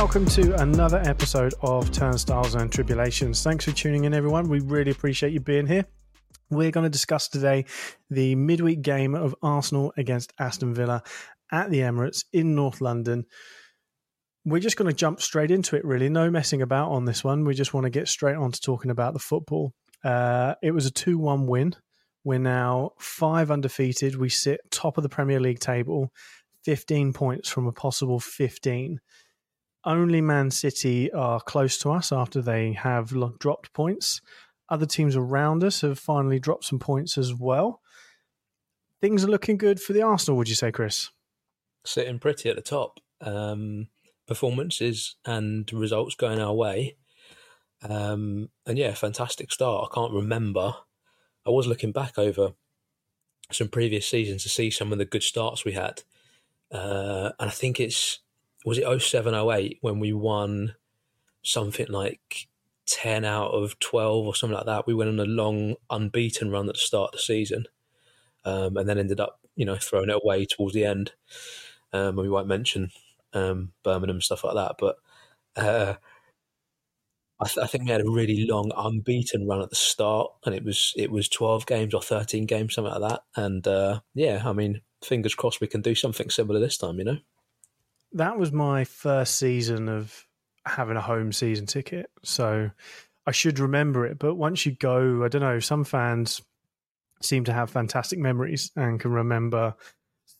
welcome to another episode of Turnstiles and Tribulations. Thanks for tuning in, everyone. We really appreciate you being here. We're going to discuss today the midweek game of Arsenal against Aston Villa at the Emirates in North London. We're just going to jump straight into it, really. No messing about on this one. We just want to get straight on to talking about the football. Uh, it was a 2 1 win. We're now five undefeated. We sit top of the Premier League table, 15 points from a possible 15. Only Man City are close to us after they have dropped points. Other teams around us have finally dropped some points as well. Things are looking good for the Arsenal, would you say, Chris? Sitting pretty at the top. Um, performances and results going our way. Um, and yeah, fantastic start. I can't remember. I was looking back over some previous seasons to see some of the good starts we had. Uh, and I think it's was it 07 08 when we won something like 10 out of 12 or something like that? We went on a long unbeaten run at the start of the season um, and then ended up you know throwing it away towards the end. Um, we won't mention um, birmingham stuff like that but uh, I, th- I, think we had a really long unbeaten run at the start and it was it was 12 games or 13 games something like that. And uh, yeah i mean fingers crossed we can do something similar this time you know that was my first season of having a home season ticket, so I should remember it. But once you go, I don't know, some fans seem to have fantastic memories and can remember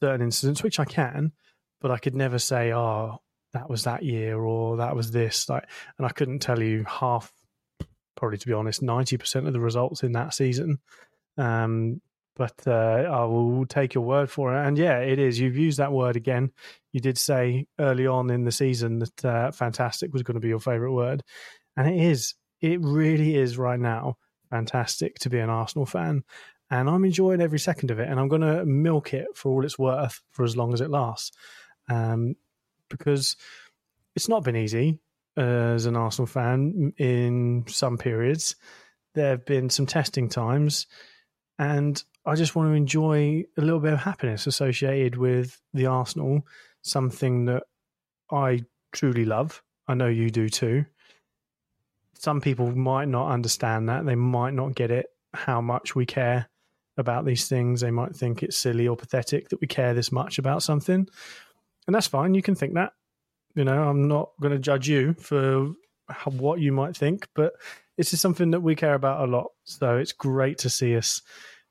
certain incidents, which I can, but I could never say, oh, that was that year or that was this. Like, and I couldn't tell you half, probably to be honest, ninety percent of the results in that season. Um, but uh, I will take your word for it. And yeah, it is. You've used that word again. You did say early on in the season that uh, fantastic was going to be your favourite word. And it is. It really is right now fantastic to be an Arsenal fan. And I'm enjoying every second of it. And I'm going to milk it for all it's worth for as long as it lasts. Um, because it's not been easy uh, as an Arsenal fan in some periods. There have been some testing times. And I just want to enjoy a little bit of happiness associated with the Arsenal, something that I truly love. I know you do too. Some people might not understand that. They might not get it, how much we care about these things. They might think it's silly or pathetic that we care this much about something. And that's fine. You can think that. You know, I'm not going to judge you for what you might think, but this is something that we care about a lot. So it's great to see us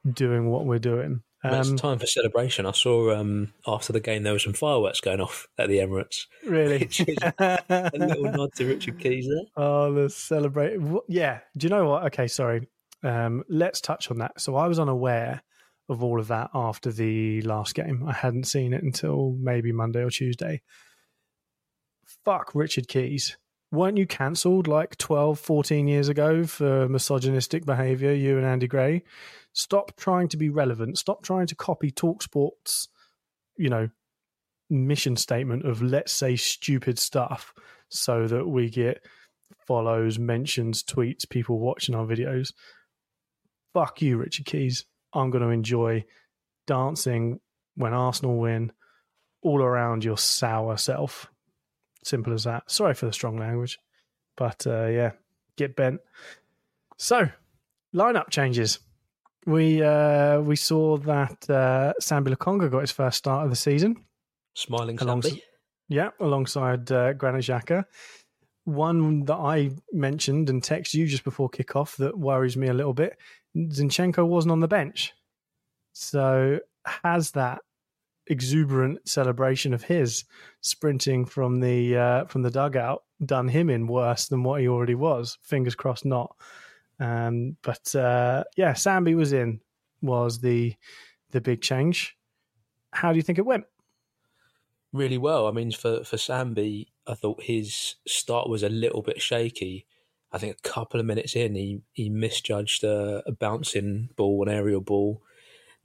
doing what we're doing. Um, it's time for celebration. I saw um, after the game there were some fireworks going off at the Emirates. Really, a little nod to Richard Keys there. Oh, the celebrate! Yeah. Do you know what? Okay, sorry. Um, let's touch on that. So I was unaware of all of that after the last game. I hadn't seen it until maybe Monday or Tuesday. Fuck Richard Keys. Weren't you cancelled like 12, 14 years ago for misogynistic behaviour, you and Andy Gray? Stop trying to be relevant. Stop trying to copy Talksport's, you know, mission statement of let's say stupid stuff so that we get follows, mentions, tweets, people watching our videos. Fuck you, Richard Keys. I'm going to enjoy dancing when Arsenal win all around your sour self. Simple as that. Sorry for the strong language, but uh, yeah, get bent. So, lineup changes we uh, we saw that uh, Sambi Lokonga got his first start of the season. Smiling Sambi. Yeah, alongside uh, Granit Xhaka. One that I mentioned and texted you just before kickoff that worries me a little bit. Zinchenko wasn't on the bench. So has that exuberant celebration of his sprinting from the uh, from the dugout done him in worse than what he already was? Fingers crossed not. Um, but uh, yeah, Sambi was in was the the big change. How do you think it went? Really well. I mean, for for Sambi, I thought his start was a little bit shaky. I think a couple of minutes in, he he misjudged a, a bouncing ball, an aerial ball.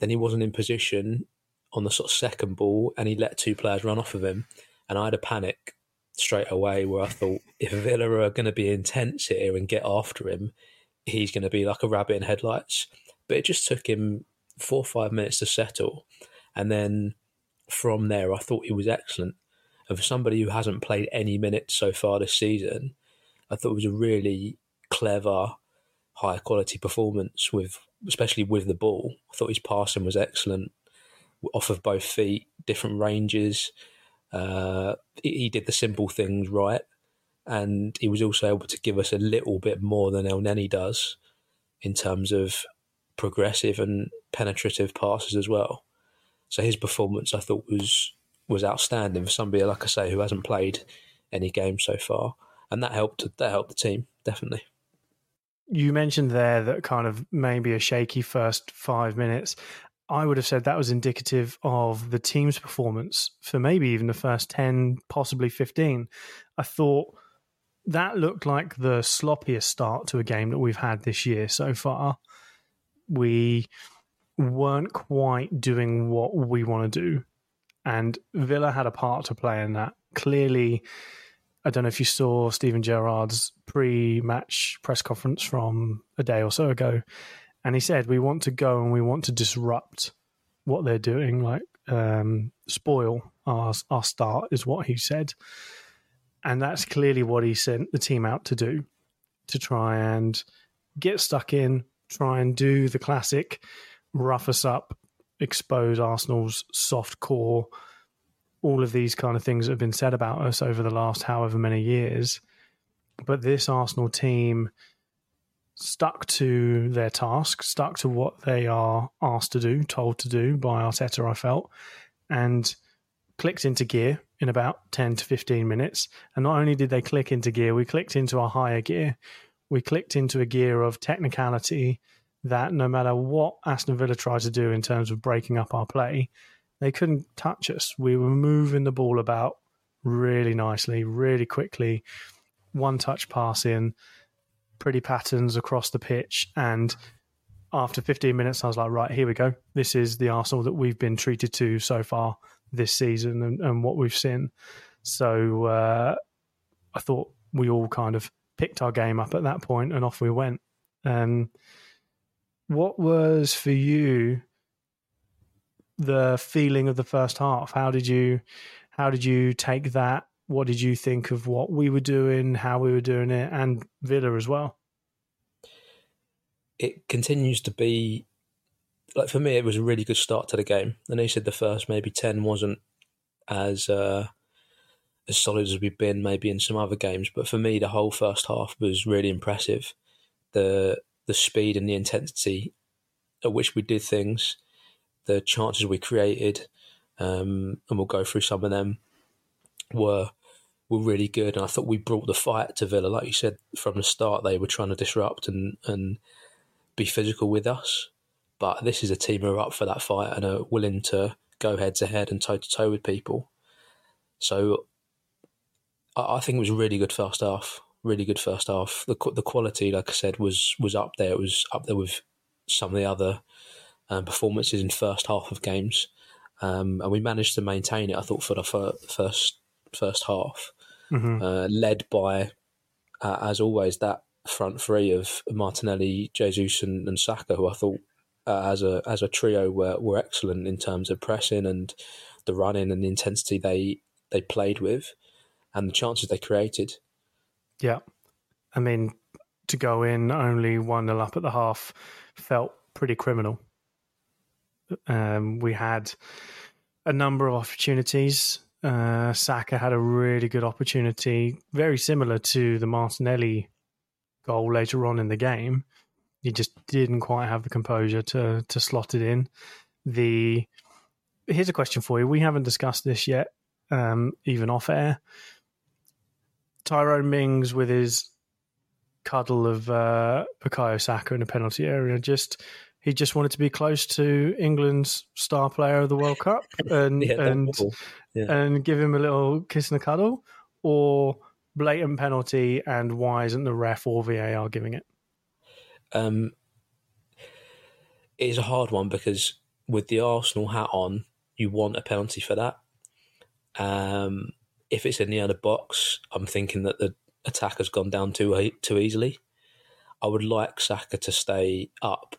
Then he wasn't in position on the sort of second ball, and he let two players run off of him. And I had a panic straight away where I thought if Villa are going to be intense here and get after him, he's going to be like a rabbit in headlights. But it just took him four or five minutes to settle. And then from there, I thought he was excellent. And for somebody who hasn't played any minutes so far this season, I thought it was a really clever, high quality performance with, especially with the ball. I thought his passing was excellent, off of both feet, different ranges. Uh, he did the simple things right, and he was also able to give us a little bit more than El Elneny does in terms of progressive and penetrative passes as well. So his performance, I thought, was was outstanding for somebody like I say who hasn't played any games so far, and that helped. That helped the team definitely. You mentioned there that kind of maybe a shaky first five minutes. I would have said that was indicative of the team's performance for maybe even the first 10, possibly 15. I thought that looked like the sloppiest start to a game that we've had this year so far. We weren't quite doing what we want to do. And Villa had a part to play in that. Clearly, I don't know if you saw Steven Gerrard's pre match press conference from a day or so ago. And he said, We want to go and we want to disrupt what they're doing, like um, spoil our, our start, is what he said. And that's clearly what he sent the team out to do to try and get stuck in, try and do the classic rough us up, expose Arsenal's soft core, all of these kind of things that have been said about us over the last however many years. But this Arsenal team stuck to their task, stuck to what they are asked to do, told to do by Arteta, I felt, and clicked into gear in about 10 to 15 minutes. And not only did they click into gear, we clicked into a higher gear. We clicked into a gear of technicality that no matter what Aston Villa tried to do in terms of breaking up our play, they couldn't touch us. We were moving the ball about really nicely, really quickly, one touch passing, pretty patterns across the pitch. And after 15 minutes, I was like, right, here we go. This is the Arsenal that we've been treated to so far this season and, and what we've seen. So uh, I thought we all kind of picked our game up at that point and off we went. Um, what was for you the feeling of the first half? How did you how did you take that? What did you think of what we were doing, how we were doing it, and Villa as well? It continues to be like for me, it was a really good start to the game. And you said the first maybe ten wasn't as uh, as solid as we've been maybe in some other games, but for me, the whole first half was really impressive. The the speed and the intensity at which we did things, the chances we created, um, and we'll go through some of them, were were really good. And I thought we brought the fight to Villa, like you said from the start. They were trying to disrupt and and be physical with us, but this is a team who are up for that fight and are willing to go head to head and toe to toe with people. So I, I think it was really good first half really good first half. The the quality, like I said, was was up there. It was up there with some of the other um, performances in first half of games, um, and we managed to maintain it. I thought for the first first half, mm-hmm. uh, led by, uh, as always, that front three of Martinelli, Jesus, and, and Saka, who I thought uh, as a as a trio were were excellent in terms of pressing and the running and the intensity they they played with, and the chances they created. Yeah. I mean, to go in only 1 0 up at the half felt pretty criminal. Um, we had a number of opportunities. Uh, Saka had a really good opportunity, very similar to the Martinelli goal later on in the game. He just didn't quite have the composure to to slot it in. The here's a question for you. We haven't discussed this yet, um, even off air. Tyrone Mings with his cuddle of uh, Bukayo Saka in the penalty area. Just he just wanted to be close to England's star player of the World Cup and yeah, and yeah. and give him a little kiss and a cuddle, or blatant penalty and why isn't the ref or VAR giving it? Um, it is a hard one because with the Arsenal hat on, you want a penalty for that. Um, if it's in the other box, I'm thinking that the attack has gone down too too easily. I would like Saka to stay up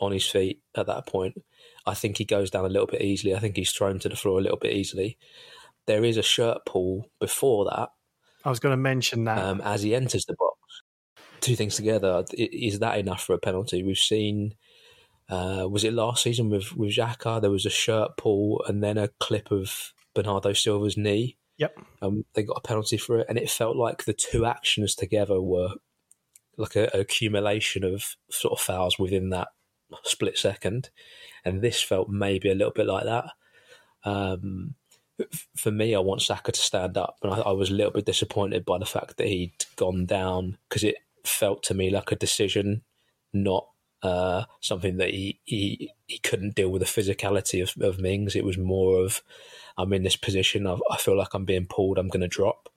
on his feet at that point. I think he goes down a little bit easily. I think he's thrown to the floor a little bit easily. there is a shirt pull before that. I was going to mention that um, as he enters the box. Two things together is that enough for a penalty? We've seen. Uh, was it last season with with Xhaka? There was a shirt pull and then a clip of Bernardo Silva's knee. Yep. Um, they got a penalty for it, and it felt like the two actions together were like a, an accumulation of sort of fouls within that split second, and this felt maybe a little bit like that. Um, for me, I want Saka to stand up, and I, I, was a little bit disappointed by the fact that he'd gone down because it felt to me like a decision, not uh, something that he, he he couldn't deal with the physicality of, of Mings. It was more of I'm in this position. I, I feel like I'm being pulled. I'm going to drop.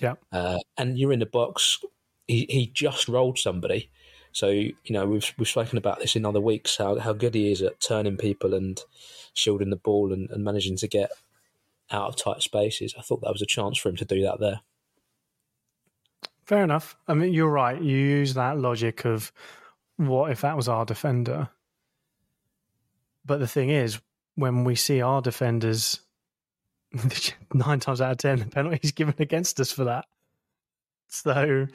Yeah. Uh, and you're in the box. He he just rolled somebody. So you know we've we've spoken about this in other weeks how how good he is at turning people and shielding the ball and, and managing to get out of tight spaces. I thought that was a chance for him to do that there. Fair enough. I mean, you're right. You use that logic of what if that was our defender? But the thing is, when we see our defenders nine times out of ten the penalties given against us for that. So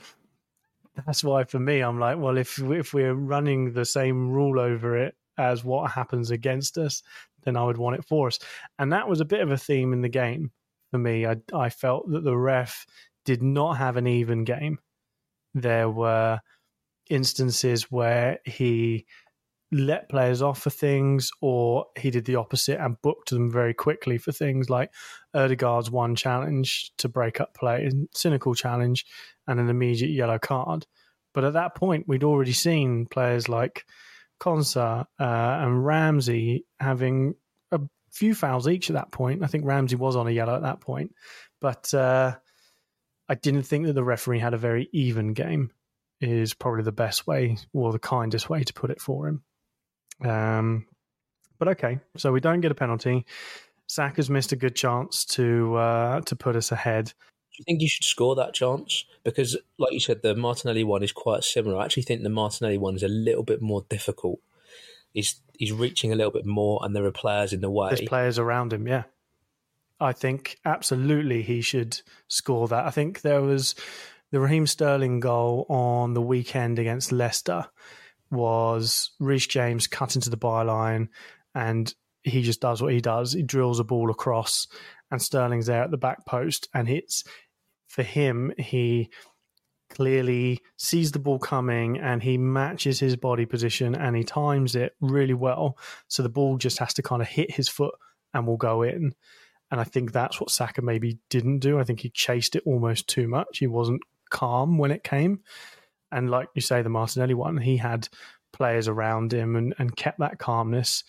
that's why for me I'm like, well, if if we're running the same rule over it as what happens against us, then I would want it for us. And that was a bit of a theme in the game for me. I I felt that the ref did not have an even game. There were instances where he let players off for things, or he did the opposite and booked them very quickly for things like Odegaard's one challenge to break up play, a cynical challenge, and an immediate yellow card. But at that point, we'd already seen players like Konsa uh, and Ramsey having a few fouls each at that point. I think Ramsey was on a yellow at that point, but uh, I didn't think that the referee had a very even game. Is probably the best way or the kindest way to put it for him. Um, but okay, so we don't get a penalty. Saka has missed a good chance to uh, to put us ahead. Do you think you should score that chance? Because, like you said, the Martinelli one is quite similar. I actually think the Martinelli one is a little bit more difficult. He's he's reaching a little bit more, and there are players in the way. There's players around him. Yeah, I think absolutely he should score that. I think there was the Raheem Sterling goal on the weekend against Leicester was Reece James cut into the byline and he just does what he does. He drills a ball across and Sterling's there at the back post and hits for him he clearly sees the ball coming and he matches his body position and he times it really well. So the ball just has to kind of hit his foot and will go in. And I think that's what Saka maybe didn't do. I think he chased it almost too much. He wasn't calm when it came. And like you say, the Martinelli one, he had players around him and, and kept that calmness.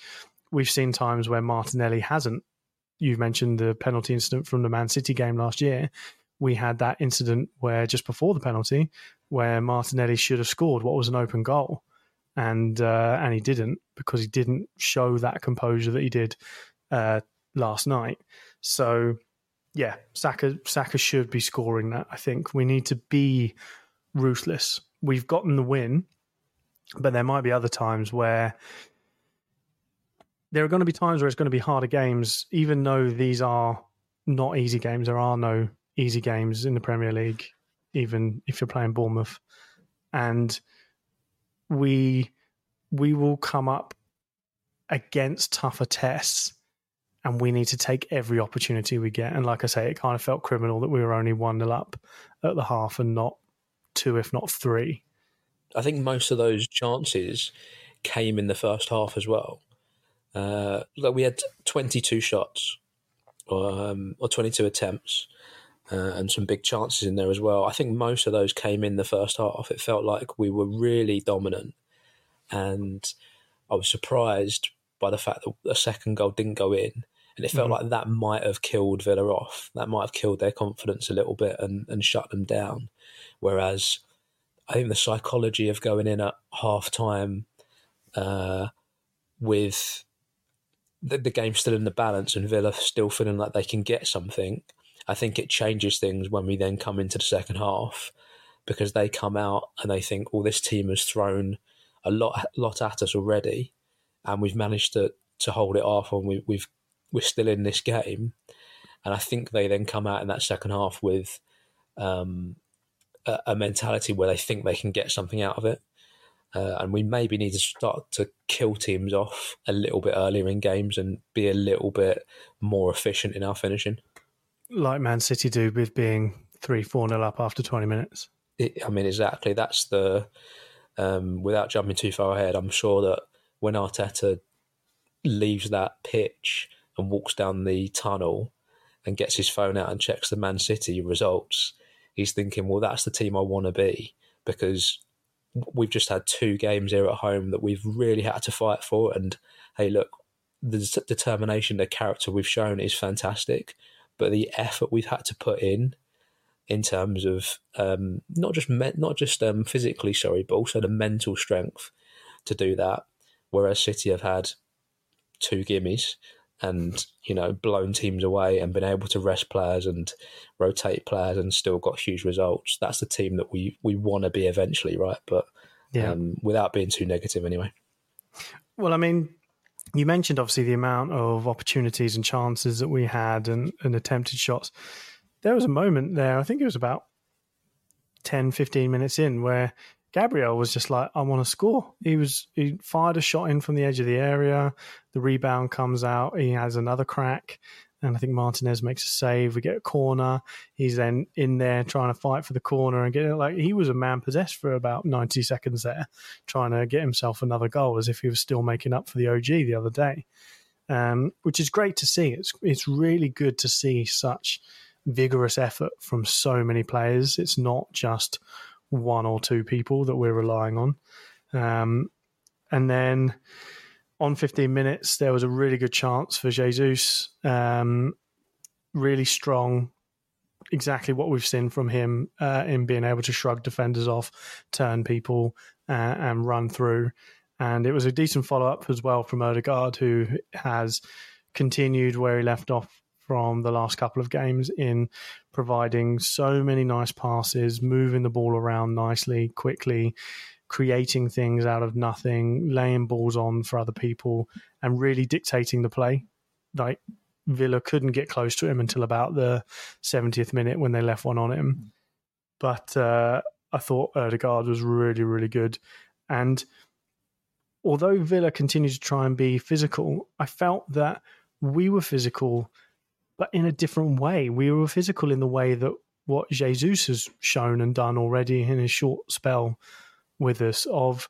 We've seen times where Martinelli hasn't. You've mentioned the penalty incident from the Man City game last year. We had that incident where just before the penalty, where Martinelli should have scored what was an open goal, and uh, and he didn't because he didn't show that composure that he did uh, last night. So yeah, Saka Saka should be scoring that. I think we need to be ruthless we've gotten the win, but there might be other times where there are going to be times where it's going to be harder games, even though these are not easy games. There are no easy games in the Premier League, even if you're playing Bournemouth, and we we will come up against tougher tests and we need to take every opportunity we get. And like I say, it kind of felt criminal that we were only 1 nil up at the half and not two, if not three. I think most of those chances came in the first half as well. Uh, like we had 22 shots um, or 22 attempts uh, and some big chances in there as well. I think most of those came in the first half. It felt like we were really dominant. And I was surprised by the fact that a second goal didn't go in. And it felt mm-hmm. like that might have killed Villa off. That might have killed their confidence a little bit and, and shut them down. Whereas I think the psychology of going in at half time uh, with the, the game still in the balance and Villa still feeling like they can get something, I think it changes things when we then come into the second half because they come out and they think, well, this team has thrown a lot lot at us already, and we've managed to to hold it off, and we, we've we're still in this game. and I think they then come out in that second half with um, a, a, mentality where they think they can get something out of it. Uh, and we maybe need to start to kill teams off a little bit earlier in games and be a little bit more efficient in our finishing. Like Man City do with being 3 4 0 up after 20 minutes. It, I mean, exactly. That's the, um, without jumping too far ahead, I'm sure that when Arteta leaves that pitch and walks down the tunnel and gets his phone out and checks the Man City results, he's thinking, well, that's the team I want to be because we've just had two games here at home that we've really had to fight for. And hey, look, the determination, the character we've shown is fantastic, but the effort we've had to put in, in terms of um, not just me- not just um, physically, sorry, but also the mental strength to do that. Whereas City have had two gimmies and you know blown teams away and been able to rest players and rotate players and still got huge results. That's the team that we we want to be eventually, right? But yeah. Um, without being too negative, anyway. Well, I mean, you mentioned obviously the amount of opportunities and chances that we had and, and attempted shots. There was a moment there, I think it was about 10, 15 minutes in, where Gabriel was just like, I want to score. He was he fired a shot in from the edge of the area. The rebound comes out. He has another crack, and I think Martinez makes a save. We get a corner. He's then in there trying to fight for the corner and get it. Like he was a man possessed for about ninety seconds there, trying to get himself another goal as if he was still making up for the OG the other day. Um, which is great to see. It's it's really good to see such vigorous effort from so many players. It's not just one or two people that we're relying on. Um, and then on 15 minutes, there was a really good chance for Jesus. Um, really strong, exactly what we've seen from him uh, in being able to shrug defenders off, turn people, uh, and run through. And it was a decent follow up as well from Odegaard, who has continued where he left off from the last couple of games in providing so many nice passes, moving the ball around nicely, quickly, creating things out of nothing, laying balls on for other people, and really dictating the play. Like Villa couldn't get close to him until about the 70th minute when they left one on him. But uh, I thought Odegaard was really, really good. And although Villa continued to try and be physical, I felt that we were physical but in a different way. We were physical in the way that what Jesus has shown and done already in his short spell with us of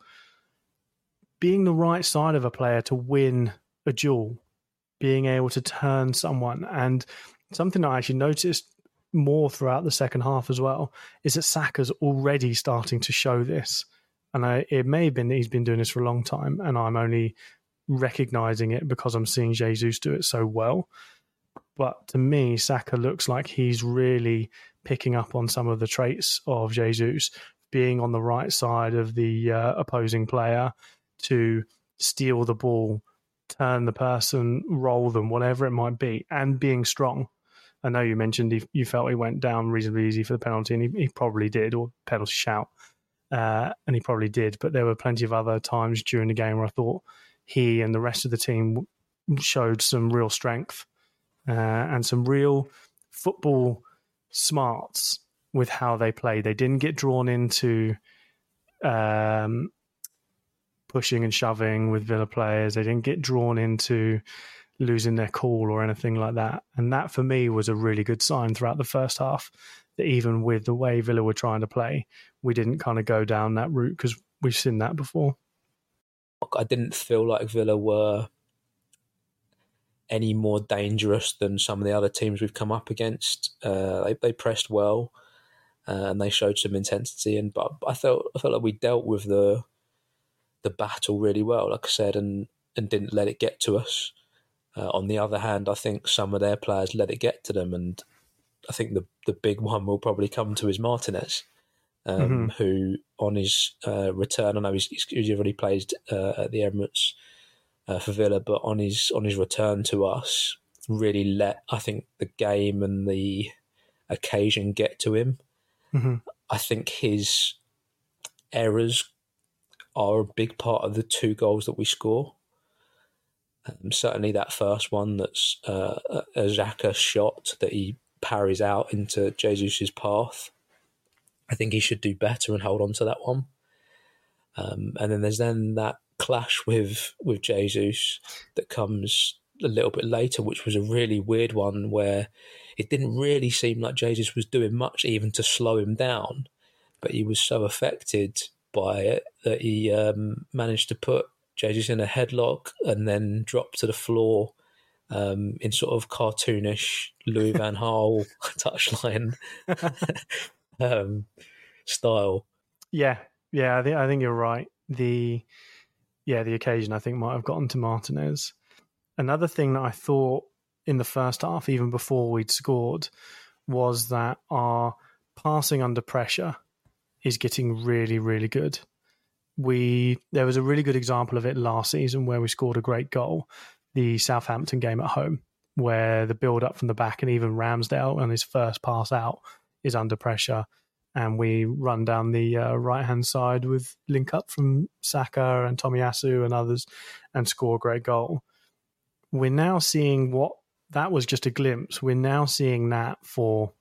being the right side of a player to win a duel, being able to turn someone. And something I actually noticed more throughout the second half as well is that Saka's already starting to show this. And I, it may have been that he's been doing this for a long time, and I'm only recognizing it because I'm seeing Jesus do it so well. But to me, Saka looks like he's really picking up on some of the traits of Jesus, being on the right side of the uh, opposing player to steal the ball, turn the person, roll them, whatever it might be, and being strong. I know you mentioned he, you felt he went down reasonably easy for the penalty, and he, he probably did, or penalty shout, uh, and he probably did. But there were plenty of other times during the game where I thought he and the rest of the team showed some real strength uh, and some real football smarts with how they play. They didn't get drawn into um, pushing and shoving with Villa players. They didn't get drawn into losing their cool or anything like that. And that for me was a really good sign throughout the first half that even with the way Villa were trying to play, we didn't kind of go down that route because we've seen that before. I didn't feel like Villa were any more dangerous than some of the other teams we've come up against. Uh, they, they pressed well uh, and they showed some intensity. And but I felt I felt like we dealt with the the battle really well, like I said, and and didn't let it get to us. Uh, on the other hand, I think some of their players let it get to them, and I think the the big one will probably come to is Martinez, um, mm-hmm. who on his uh, return, I know he's, he's already played uh, at the Emirates uh, for Villa, but on his on his return to us, really let I think the game and the occasion get to him. Mm-hmm. I think his errors are a big part of the two goals that we score. Um, certainly, that first one that's uh, a Xhaka shot that he parries out into Jesus's path. I think he should do better and hold on to that one. Um, and then there's then that clash with with Jesus that comes a little bit later, which was a really weird one where it didn't really seem like Jesus was doing much even to slow him down, but he was so affected by it that he um, managed to put Jesus in a headlock and then drop to the floor um, in sort of cartoonish Louis Van Gaal touchline um, style. Yeah, yeah, I think I think you're right. The yeah, the occasion I think might have gotten to Martinez. Another thing that I thought in the first half, even before we'd scored, was that our passing under pressure is getting really, really good. We there was a really good example of it last season where we scored a great goal, the Southampton game at home, where the build up from the back and even Ramsdale on his first pass out is under pressure and we run down the uh, right hand side with link up from Saka and Tomiyasu and others and score a great goal. We're now seeing what that was just a glimpse. We're now seeing that for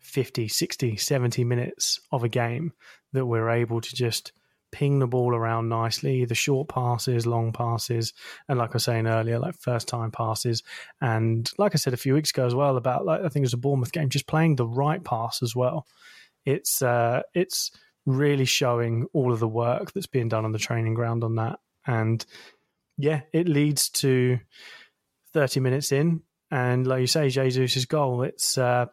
50, 60, 70 minutes of a game that we're able to just ping the ball around nicely, the short passes, long passes, and like I was saying earlier, like first time passes. And like I said a few weeks ago as well about like I think it was a Bournemouth game, just playing the right pass as well it's uh, it's really showing all of the work that's being done on the training ground on that. And yeah, it leads to 30 minutes in. And like you say, Jesus' goal, it's uh,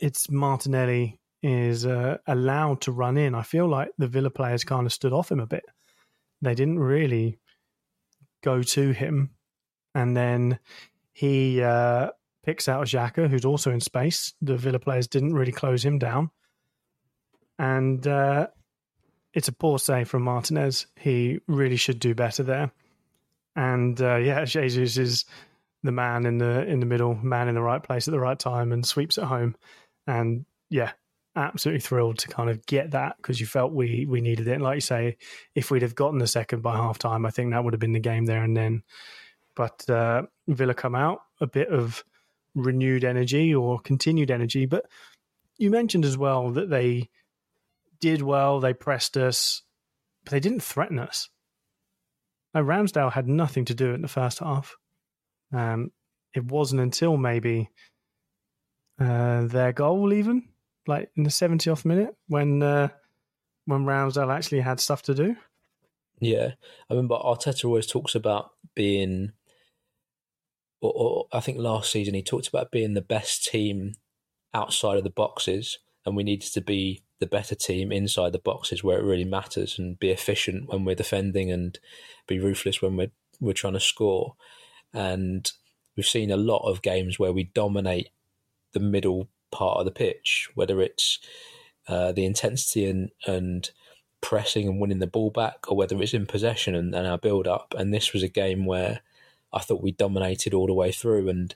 it's Martinelli is uh, allowed to run in. I feel like the Villa players kind of stood off him a bit. They didn't really go to him. And then he uh, picks out Xhaka, who's also in space. The Villa players didn't really close him down and uh, it's a poor save from Martinez. He really should do better there. And uh, yeah, Jesus is the man in the in the middle, man in the right place at the right time, and sweeps it home. And yeah, absolutely thrilled to kind of get that because you felt we we needed it. And like you say, if we'd have gotten the second by half time, I think that would have been the game there and then. But uh, Villa come out a bit of renewed energy or continued energy. But you mentioned as well that they did well. They pressed us, but they didn't threaten us. Now, Ramsdale had nothing to do in the first half. Um, it wasn't until maybe uh, their goal, even like in the 70th minute, when uh, when Ramsdale actually had stuff to do. Yeah, I remember Arteta always talks about being, or, or I think last season he talked about being the best team outside of the boxes, and we needed to be the better team inside the boxes where it really matters and be efficient when we're defending and be ruthless when we're we're trying to score. And we've seen a lot of games where we dominate the middle part of the pitch, whether it's uh, the intensity and and pressing and winning the ball back, or whether it's in possession and, and our build up. And this was a game where I thought we dominated all the way through and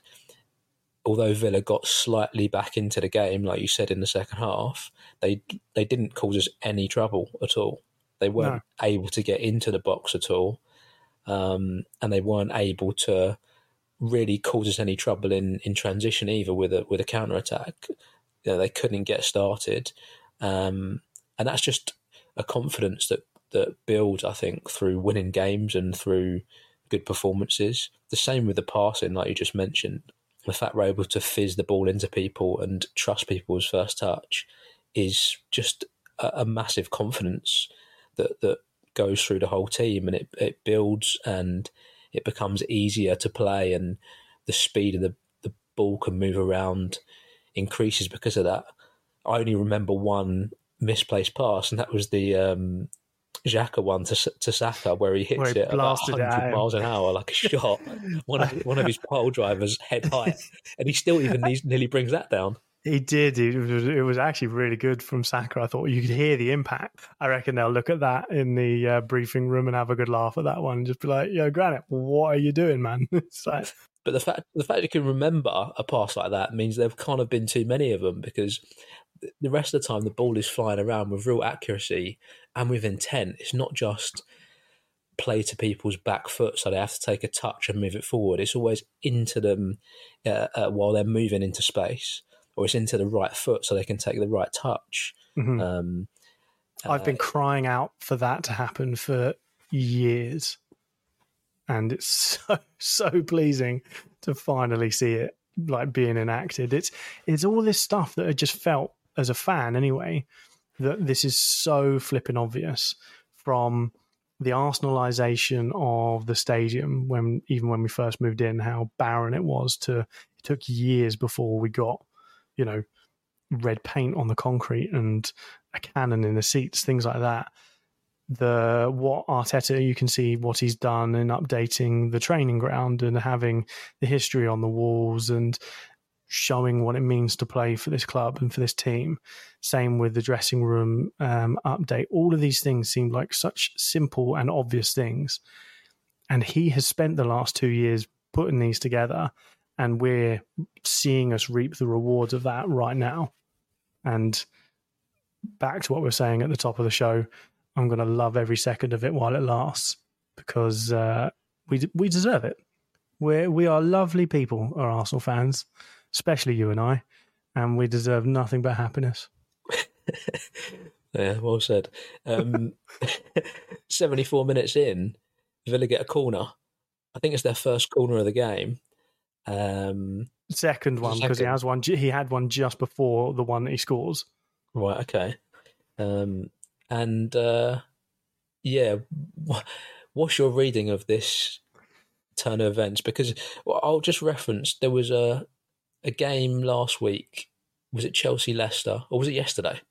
although Villa got slightly back into the game, like you said in the second half, they they didn't cause us any trouble at all. They weren't no. able to get into the box at all, um, and they weren't able to really cause us any trouble in, in transition either with a with a counter attack. You know, they couldn't get started, um, and that's just a confidence that that builds, I think, through winning games and through good performances. The same with the passing, like you just mentioned the fact we're able to fizz the ball into people and trust people's first touch is just a, a massive confidence that that goes through the whole team and it, it builds and it becomes easier to play and the speed of the, the ball can move around increases because of that. I only remember one misplaced pass and that was the um, Xhaka one to, to Saka where he hits where he it about 100 miles an hour like a shot. one of one of his pole drivers head high, and he still even nearly brings that down. He did. It was, it was, actually really good from Saka. I thought you could hear the impact. I reckon they'll look at that in the uh, briefing room and have a good laugh at that one. And just be like, "Yo, Granit, what are you doing, man?" it's like. But the fact the fact you can remember a pass like that means there've kind of been too many of them because the rest of the time the ball is flying around with real accuracy and with intent. It's not just play to people's back foot, so they have to take a touch and move it forward. It's always into them uh, uh, while they're moving into space, or it's into the right foot so they can take the right touch. Mhm. Um, I've been crying out for that to happen for years. And it's so so pleasing to finally see it like being enacted. It's it's all this stuff that I just felt as a fan anyway, that this is so flipping obvious from the arsenalization of the stadium when even when we first moved in, how barren it was to it took years before we got, you know, red paint on the concrete and a cannon in the seats, things like that. The what Arteta, you can see what he's done in updating the training ground and having the history on the walls and showing what it means to play for this club and for this team. Same with the dressing room um, update. All of these things seem like such simple and obvious things. And he has spent the last two years putting these together, and we're seeing us reap the rewards of that right now. And back to what we are saying at the top of the show, I'm going to love every second of it while it lasts because uh, we we deserve it. We we are lovely people, our Arsenal fans, especially you and I, and we deserve nothing but happiness. yeah, well said. Um, 74 minutes in, Villa get a corner. I think it's their first corner of the game. Um, Second one because he has one. He had one just before the one that he scores. right, okay. Um, and uh, yeah, what's your reading of this turn of events? Because I'll just reference there was a a game last week. Was it Chelsea Leicester or was it yesterday?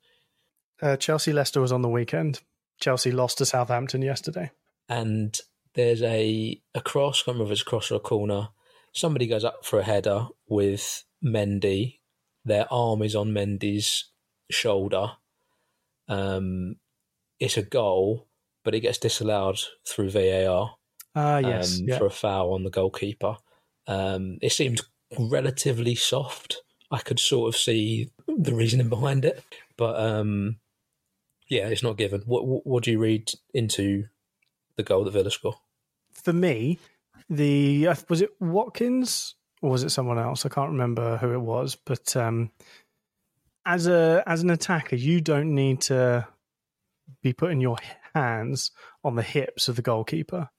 Uh, Chelsea Leicester was on the weekend. Chelsea lost to Southampton yesterday. and there's a a cross, can't remember if it's cross or a corner. Somebody goes up for a header with Mendy. Their arm is on Mendy's shoulder. Um, it's a goal, but it gets disallowed through VAR Ah, yes. um, yeah. for a foul on the goalkeeper. Um, it seemed relatively soft. I could sort of see the reasoning behind it, but um, yeah, it's not given. What, what what do you read into the goal that Villa score? For me, the was it Watkins or was it someone else? I can't remember who it was, but um, as a as an attacker, you don't need to be putting your hands on the hips of the goalkeeper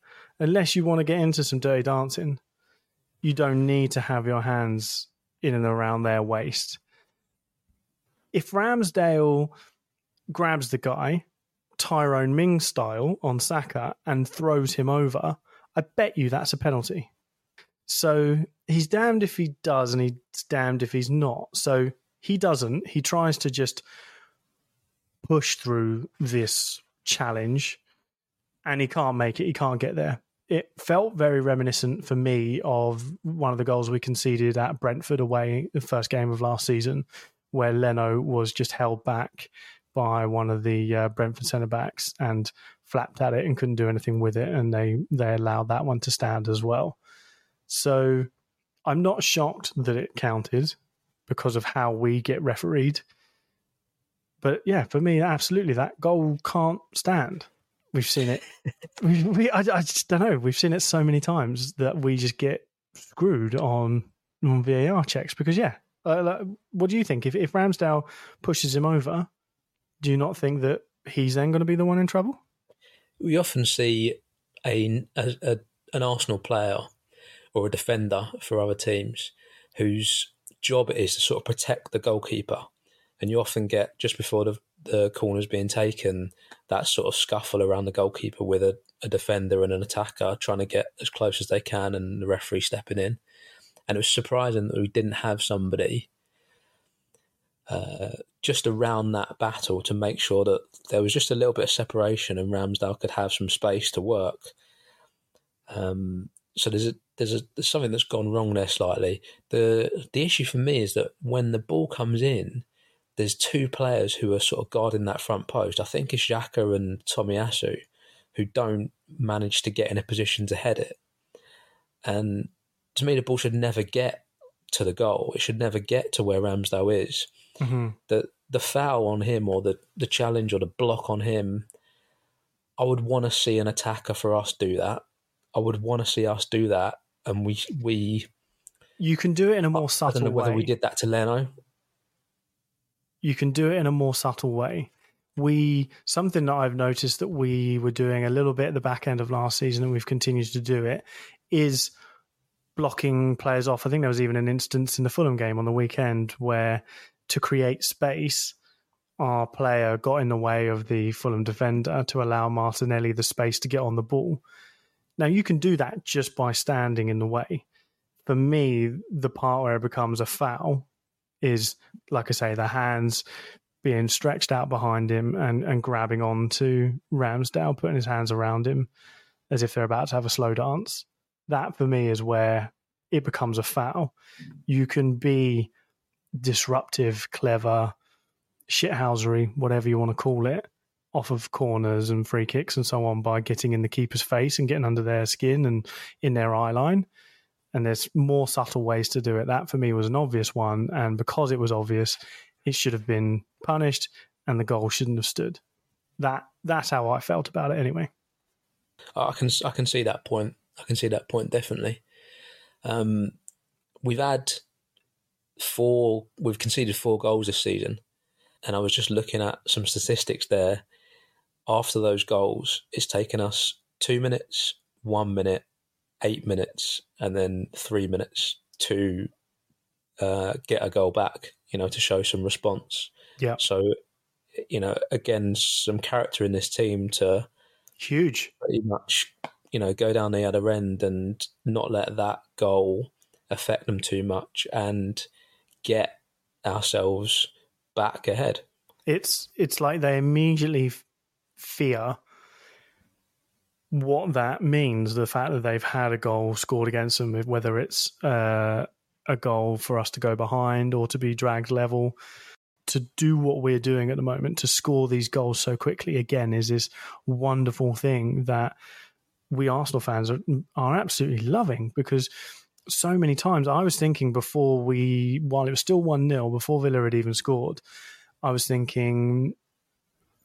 unless you want to get into some dirty dancing. You don't need to have your hands in and around their waist. If Ramsdale grabs the guy, Tyrone Ming style on Saka and throws him over, I bet you that's a penalty. So he's damned if he does and he's damned if he's not. So he doesn't. He tries to just push through this challenge and he can't make it. He can't get there. It felt very reminiscent for me of one of the goals we conceded at Brentford away, the first game of last season, where Leno was just held back by one of the uh, Brentford centre backs and flapped at it and couldn't do anything with it, and they they allowed that one to stand as well. So I'm not shocked that it counted because of how we get refereed. But yeah, for me, absolutely, that goal can't stand. We've seen it. we, we, I, I just don't know. We've seen it so many times that we just get screwed on, on VAR checks. Because yeah, uh, like, what do you think? If if Ramsdale pushes him over, do you not think that he's then going to be the one in trouble? We often see a, a, a an Arsenal player or a defender for other teams whose job it is to sort of protect the goalkeeper, and you often get just before the the corner's being taken that sort of scuffle around the goalkeeper with a, a defender and an attacker trying to get as close as they can, and the referee stepping in. And it was surprising that we didn't have somebody uh, just around that battle to make sure that there was just a little bit of separation and Ramsdale could have some space to work. Um, so there's a, there's a, there's something that's gone wrong there slightly. the The issue for me is that when the ball comes in, there's two players who are sort of guarding that front post. I think it's Xhaka and Tomiyasu who don't manage to get in a position to head it. And to me, the ball should never get to the goal. It should never get to where Ramsdale is Mm-hmm. the the foul on him or the the challenge or the block on him I would want to see an attacker for us do that. I would want to see us do that, and we we. You can do it in a more subtle I don't know whether way. we did that to Leno. You can do it in a more subtle way. We something that I've noticed that we were doing a little bit at the back end of last season, and we've continued to do it, is blocking players off. I think there was even an instance in the Fulham game on the weekend where to create space, our player got in the way of the Fulham defender to allow Martinelli the space to get on the ball. Now you can do that just by standing in the way. For me, the part where it becomes a foul is, like I say, the hands being stretched out behind him and, and grabbing onto Ramsdale, putting his hands around him as if they're about to have a slow dance. That for me is where it becomes a foul. You can be disruptive, clever, shithousery, whatever you want to call it, off of corners and free kicks and so on by getting in the keeper's face and getting under their skin and in their eye line. And there's more subtle ways to do it. That for me was an obvious one. And because it was obvious, it should have been punished and the goal shouldn't have stood. That that's how I felt about it anyway. I can I can see that point. I can see that point definitely. Um, we've had four. We've conceded four goals this season, and I was just looking at some statistics there. After those goals, it's taken us two minutes, one minute, eight minutes, and then three minutes to uh, get a goal back. You know, to show some response. Yeah. So, you know, again, some character in this team to Huge. pretty much, you know, go down the other end and not let that goal affect them too much and get ourselves back ahead. It's it's like they immediately fear what that means. The fact that they've had a goal scored against them, whether it's uh, a goal for us to go behind or to be dragged level. To do what we're doing at the moment, to score these goals so quickly again, is this wonderful thing that we Arsenal fans are, are absolutely loving because so many times I was thinking before we, while it was still 1 0, before Villa had even scored, I was thinking,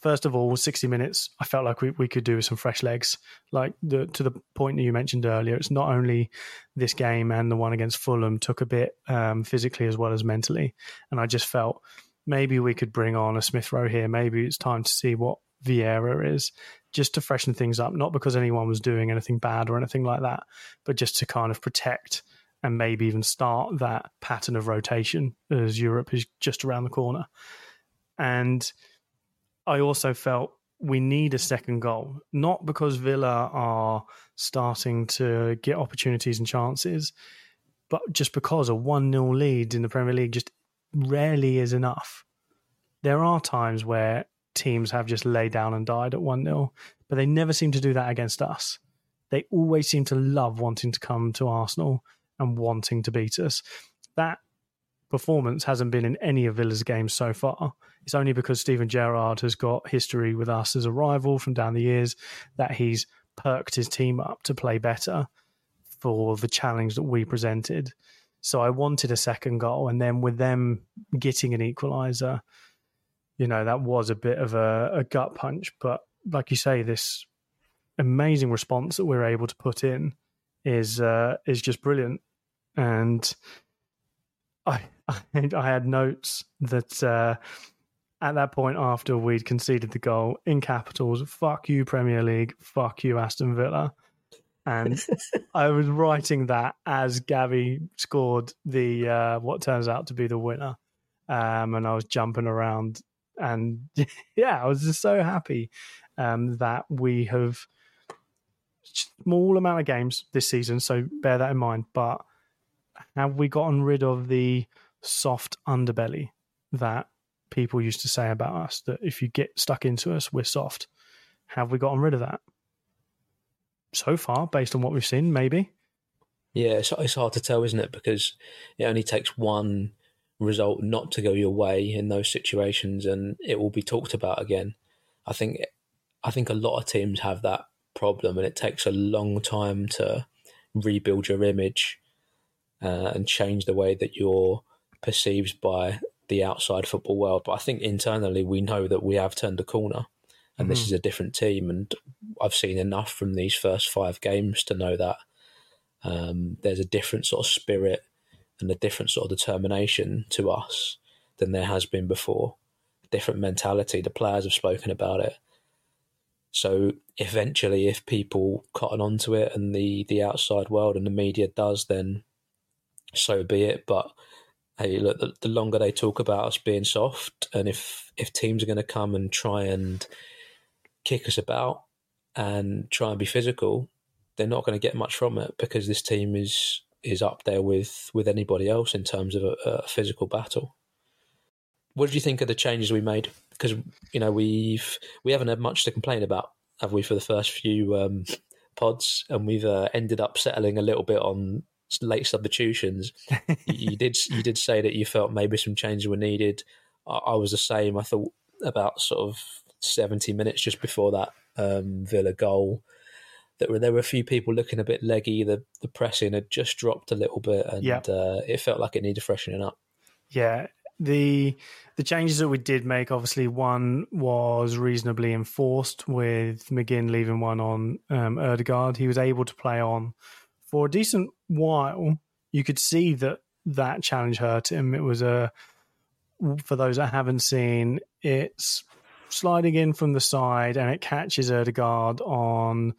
first of all, 60 minutes, I felt like we, we could do with some fresh legs. Like the, to the point that you mentioned earlier, it's not only this game and the one against Fulham took a bit um, physically as well as mentally. And I just felt maybe we could bring on a Smith Rowe here. Maybe it's time to see what Vieira is just to freshen things up, not because anyone was doing anything bad or anything like that, but just to kind of protect and maybe even start that pattern of rotation as Europe is just around the corner. And I also felt we need a second goal, not because Villa are starting to get opportunities and chances, but just because a 1 0 lead in the Premier League just rarely is enough. There are times where teams have just laid down and died at 1 0, but they never seem to do that against us. They always seem to love wanting to come to Arsenal and wanting to beat us. That performance hasn't been in any of Villa's games so far. It's only because Steven Gerrard has got history with us as a rival from down the years that he's perked his team up to play better for the challenge that we presented. So I wanted a second goal, and then with them getting an equaliser, you know that was a bit of a, a gut punch. But like you say, this amazing response that we're able to put in is uh, is just brilliant. And I I had notes that uh, at that point after we'd conceded the goal in capitals, "Fuck you, Premier League. Fuck you, Aston Villa." And I was writing that as Gabby scored the uh, what turns out to be the winner, um, and I was jumping around, and yeah, I was just so happy um, that we have small amount of games this season, so bear that in mind. But have we gotten rid of the soft underbelly that people used to say about us? That if you get stuck into us, we're soft. Have we gotten rid of that? So far, based on what we've seen, maybe. Yeah, it's, it's hard to tell, isn't it? Because it only takes one result not to go your way in those situations, and it will be talked about again. I think, I think a lot of teams have that problem, and it takes a long time to rebuild your image uh, and change the way that you're perceived by the outside football world. But I think internally we know that we have turned a corner, and mm-hmm. this is a different team. And I've seen enough from these first five games to know that um, there's a different sort of spirit and a different sort of determination to us than there has been before. Different mentality. The players have spoken about it. So eventually, if people cotton onto it and the the outside world and the media does, then so be it. But hey, look, the, the longer they talk about us being soft, and if if teams are going to come and try and kick us about and try and be physical, they're not going to get much from it because this team is is up there with with anybody else in terms of a, a physical battle. What did you think of the changes we made? Because you know we've we haven't had much to complain about, have we, for the first few um, pods, and we've uh, ended up settling a little bit on late substitutions. you did you did say that you felt maybe some changes were needed. I, I was the same. I thought about sort of seventy minutes just before that um, Villa goal that were, there were a few people looking a bit leggy. The the pressing had just dropped a little bit, and yeah. uh, it felt like it needed freshening up. Yeah, the the changes that we did make, obviously, one was reasonably enforced with McGinn leaving one on um, Odegaard. He was able to play on for a decent while. You could see that that challenge hurt him. It was a for those that haven't seen, it's sliding in from the side and it catches Odegaard on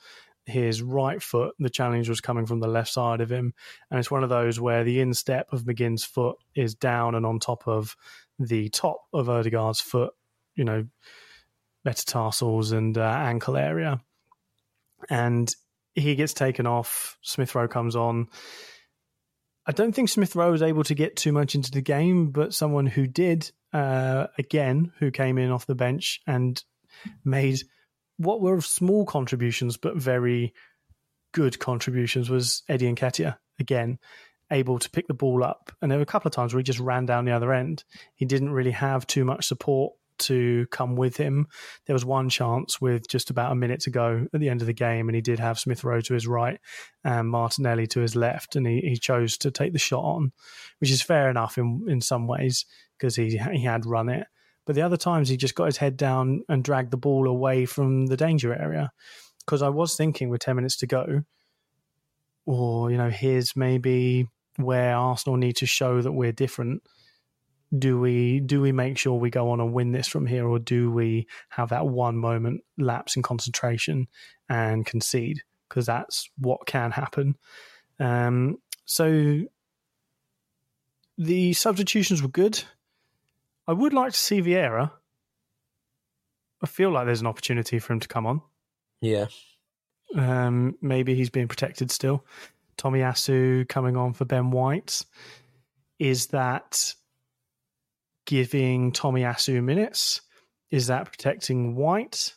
his right foot. The challenge was coming from the left side of him. And it's one of those where the instep of McGinn's foot is down and on top of the top of Odegaard's foot, you know, metatarsals and uh, ankle area. And he gets taken off. Smith Rowe comes on. I don't think Smith Rowe was able to get too much into the game, but someone who did, uh, again, who came in off the bench and made what were small contributions but very good contributions was Eddie Nketiah again able to pick the ball up and there were a couple of times where he just ran down the other end he didn't really have too much support to come with him there was one chance with just about a minute to go at the end of the game and he did have Smith Rowe to his right and Martinelli to his left and he, he chose to take the shot on which is fair enough in in some ways because he he had run it but the other times he just got his head down and dragged the ball away from the danger area. Because I was thinking with 10 minutes to go, or, you know, here's maybe where Arsenal need to show that we're different. Do we do we make sure we go on and win this from here, or do we have that one moment lapse in concentration and concede? Because that's what can happen. Um, so the substitutions were good. I would like to see Vieira. I feel like there's an opportunity for him to come on. Yeah. Um, maybe he's being protected still. Tomiyasu coming on for Ben White. Is that giving Tomiyasu minutes? Is that protecting White?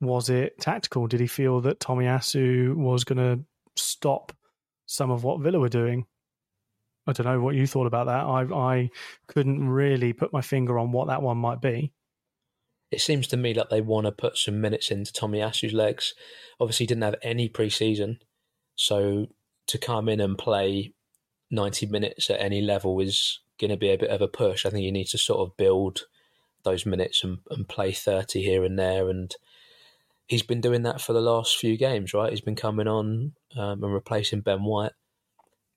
Was it tactical? Did he feel that Tomiyasu was going to stop some of what Villa were doing? I don't know what you thought about that. I I couldn't really put my finger on what that one might be. It seems to me that they want to put some minutes into Tomiyasu's legs. Obviously, he didn't have any preseason, so to come in and play ninety minutes at any level is going to be a bit of a push. I think he needs to sort of build those minutes and, and play thirty here and there, and he's been doing that for the last few games. Right, he's been coming on um, and replacing Ben White.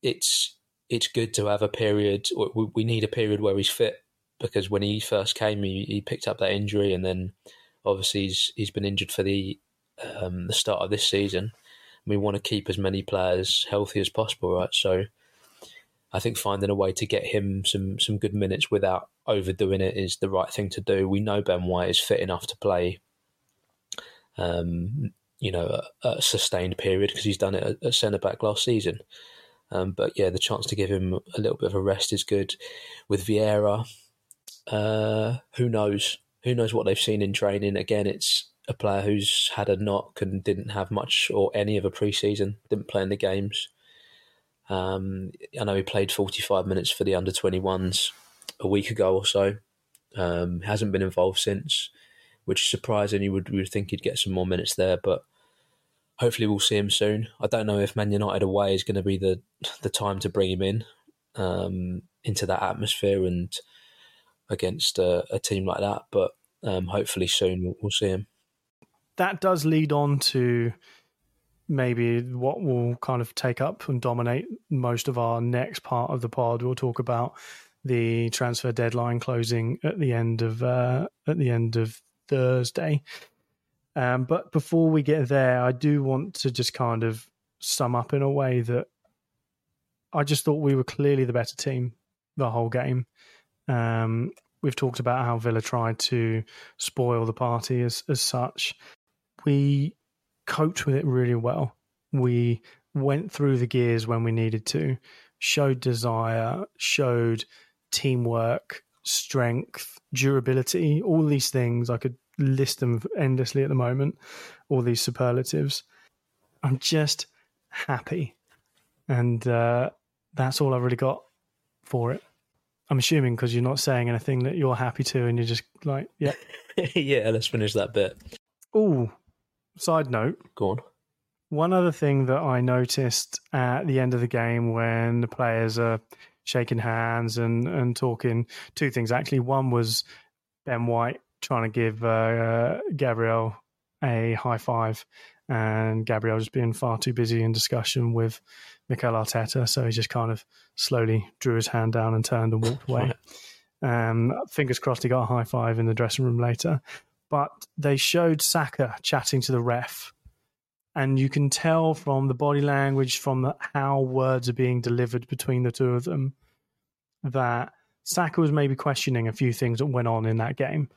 It's it's good to have a period. We need a period where he's fit because when he first came, he, he picked up that injury, and then obviously he's he's been injured for the um, the start of this season. We want to keep as many players healthy as possible, right? So I think finding a way to get him some some good minutes without overdoing it is the right thing to do. We know Ben White is fit enough to play, um, you know, a, a sustained period because he's done it at, centre back last season. Um, but yeah, the chance to give him a little bit of a rest is good. With Vieira, uh, who knows? Who knows what they've seen in training? Again, it's a player who's had a knock and didn't have much or any of a preseason, didn't play in the games. Um, I know he played 45 minutes for the under 21s a week ago or so. Um, hasn't been involved since, which is surprising. You would, you would think he'd get some more minutes there, but hopefully we'll see him soon. I don't know if Man United away is going to be the the time to bring him in um, into that atmosphere and against a, a team like that, but um, hopefully soon we'll, we'll, see him. that does lead on to maybe what will kind of take up and dominate most of our next part of the pod. We'll talk about the transfer deadline closing at the end of uh, at the end of Thursday. Um, but before we get there, I do want to just kind of sum up in a way that I just thought we were clearly the better team the whole game. Um, we've talked about how Villa tried to spoil the party as as such. We coped with it really well. We went through the gears when we needed to, showed desire, showed teamwork, strength, durability, all these things. I could list them endlessly at the moment, all these superlatives. I'm just happy. And uh, that's all I've really got for it. I'm assuming because you're not saying anything that you're happy to, and you're just like, yeah. yeah, let's finish that bit. Oh, side note. Go on. One other thing that I noticed at the end of the game when the players are shaking hands and, and talking, two things actually. One was Ben White trying to give uh, Gabriel a high five, and Gabriel just being far too busy in discussion with Mikel Arteta, so he just kind of slowly drew his hand down and turned and walked away. Um, fingers crossed he got a high five in the dressing room later. But they showed Saka chatting to the ref, and you can tell from the body language, from the, how words are being delivered between the two of them, that Saka was maybe questioning a few things that went on in that game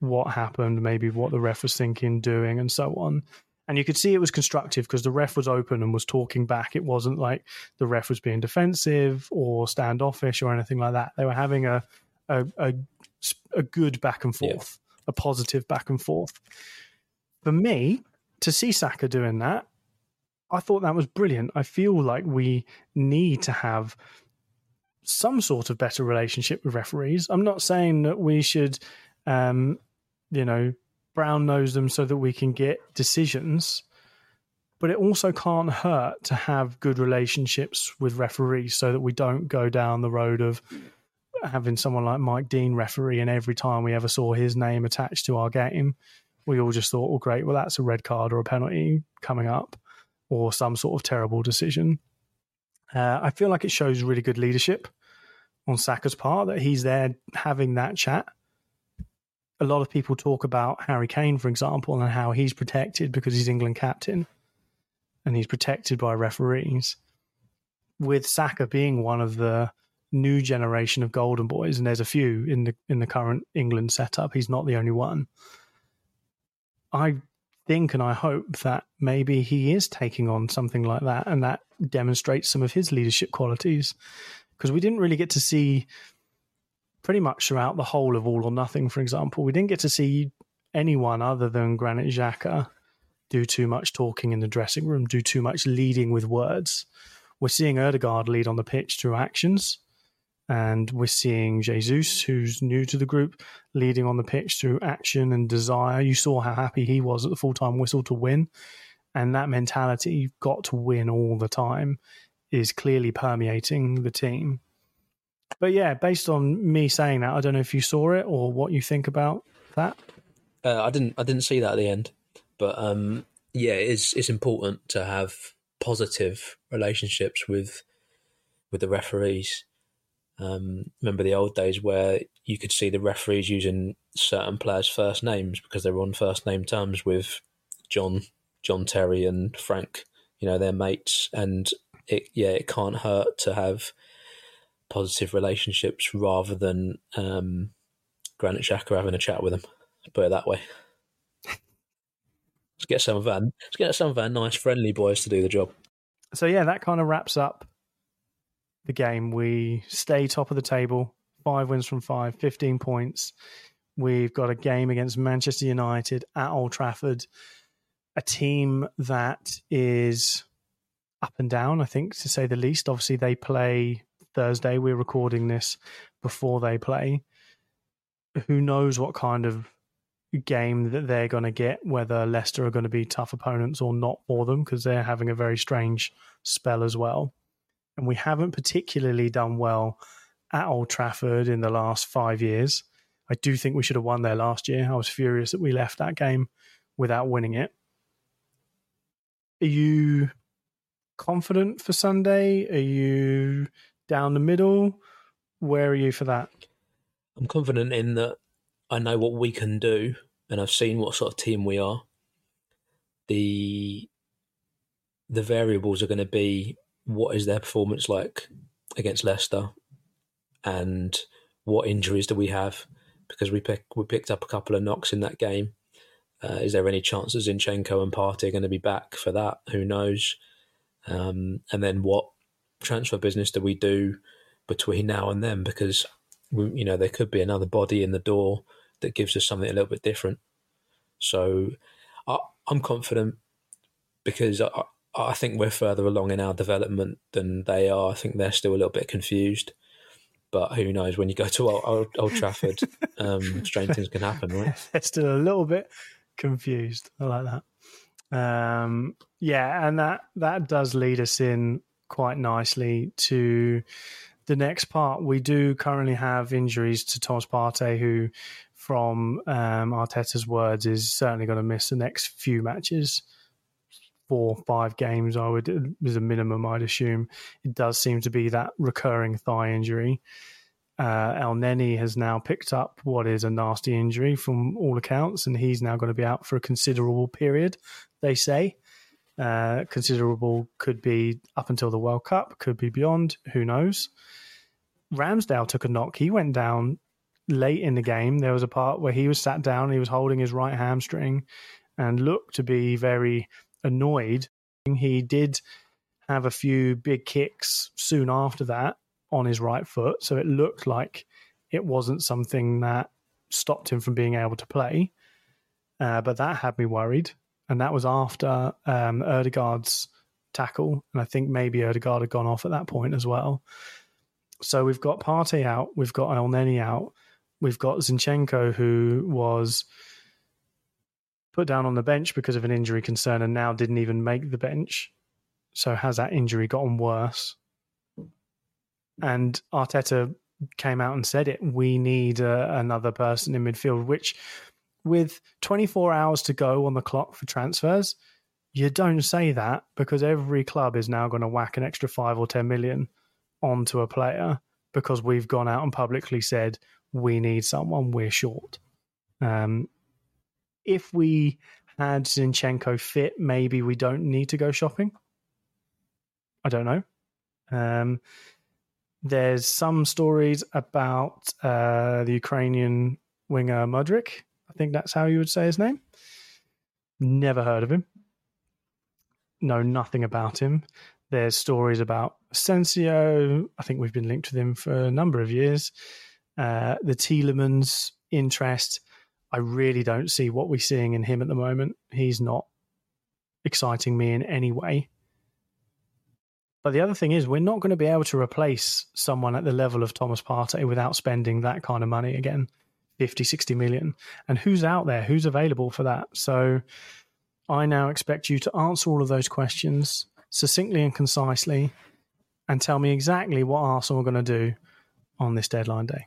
what happened, maybe what the ref was thinking, doing, and so on. And you could see it was constructive because the ref was open and was talking back. It wasn't like the ref was being defensive or standoffish or anything like that. They were having a a, a, a good back and forth, yeah. A positive back and forth. For me, to see Saka doing that, I thought that was brilliant. I feel like we need to have some sort of better relationship with referees. I'm not saying that we should um, you know, brown nose them so that we can get decisions. But it also can't hurt to have good relationships with referees so that we don't go down the road of having someone like Mike Dean referee, and every time we ever saw his name attached to our game, we all just thought, well, great, well, that's a red card or a penalty coming up or some sort of terrible decision. Uh, I feel like it shows really good leadership on Saka's part that he's there having that chat a lot of people talk about Harry Kane, for example, and how he's protected because he's England captain and he's protected by referees. With Saka being one of the new generation of golden boys, and there's a few in the in the current England setup, he's not the only one. I think and I hope that maybe he is taking on something like that, and that demonstrates some of his leadership qualities. Because we didn't really get to see pretty much throughout the whole of All or Nothing, for example, we didn't get to see anyone other than Granit Xhaka do too much talking in the dressing room, do too much leading with words. We're seeing Odegaard lead on the pitch through actions, and we're seeing Jesus, who's new to the group, leading on the pitch through action and desire. You saw how happy he was at the full time whistle to win, and that mentality, you've got to win all the time, is clearly permeating the team. But yeah, based on me saying that, I don't know if you saw it or what you think about that. Uh, I didn't. I didn't see that at the end, but um, yeah, it's it's important to have positive relationships with with the referees. Um, remember the old days where you could see the referees using certain players' first names because they were on first name terms with John, John Terry, and Frank. You know, their mates, and it yeah, it can't hurt to have positive relationships rather than um, Granit Xhaka having a chat with him. Put it that way. let's get some of our let's get some of our nice friendly boys to do the job. So yeah, that kind of wraps up the game. We stay top of the table, five wins from five, 15 points. We've got a game against Manchester United at Old Trafford, a team that is up and down, I think, to say the least. Obviously, they play Thursday. We're recording this before they play. Who knows what kind of game that they're going to get, whether Leicester are going to be tough opponents or not for them, because they're having a very strange spell as well. And we haven't particularly done well at Old Trafford in the last five years. I do think we should have won there last year. I was furious that we left that game without winning it. Are you confident for Sunday? Are you down the middle? Where are you for that? I'm confident in that I know what we can do and I've seen what sort of team we are. The the variables are going to be what is their performance like against Leicester and what injuries do we have because we pick, we picked up a couple of knocks in that game. Uh, is there any chances Zinchenko and Partey are going to be back for that? Who knows? Um, and then what transfer business do we do between now and then? Because we, you know there could be another body in the door that gives us something a little bit different. So I, am confident because I, I think we're further along in our development than they are. I think they're still a little bit confused. But who knows? When you go to Old, Old, Old Trafford, um, strange things can happen, right? They're still a little bit confused. I like that. Um, yeah, and that that does lead us in quite nicely to the next part. We do currently have injuries to Thomas Partey, who, from um, Arteta's words, is certainly going to miss the next few matches four, five games, I would is a minimum, I'd assume. It does seem to be that recurring thigh injury. Uh, Elneny has now picked up what is a nasty injury from all accounts, and he's now going to be out for a considerable period, they say. Uh, considerable could be up until the World Cup, could be beyond, who knows. Ramsdale took a knock. He went down late in the game. There was a part where he was sat down, he was holding his right hamstring and looked to be very annoyed. He did have a few big kicks soon after that on his right foot, so it looked like it wasn't something that stopped him from being able to play. Uh, but that had me worried, and that was after um, Odegaard's tackle, and I think maybe Odegaard had gone off at that point as well. So we've got Partey out, we've got Elneny out, we've got Zinchenko who was put down on the bench because of an injury concern and now didn't even make the bench. So has that injury gotten worse? And Arteta came out and said it. We need uh, another person in midfield, which with 24 hours to go on the clock for transfers, you don't say that because every club is now going to whack an extra five or 10 million onto a player because we've gone out and publicly said we need someone, we're short. Um, if we had Zinchenko fit, maybe we don't need to go shopping. I don't know. Um, there's some stories about uh, the Ukrainian winger Mudryk. I think that's how you would say his name. Never heard of him. Know nothing about him. There's stories about Asensio. I think we've been linked with him for a number of years. Uh, the Tielemans interest. I really don't see what we're seeing in him at the moment. He's not exciting me in any way. But the other thing is, we're not going to be able to replace someone at the level of Thomas Partey without spending that kind of money again 50, 60 million. And who's out there? Who's available for that? So I now expect you to answer all of those questions succinctly and concisely and tell me exactly what Arsenal are going to do on this deadline day.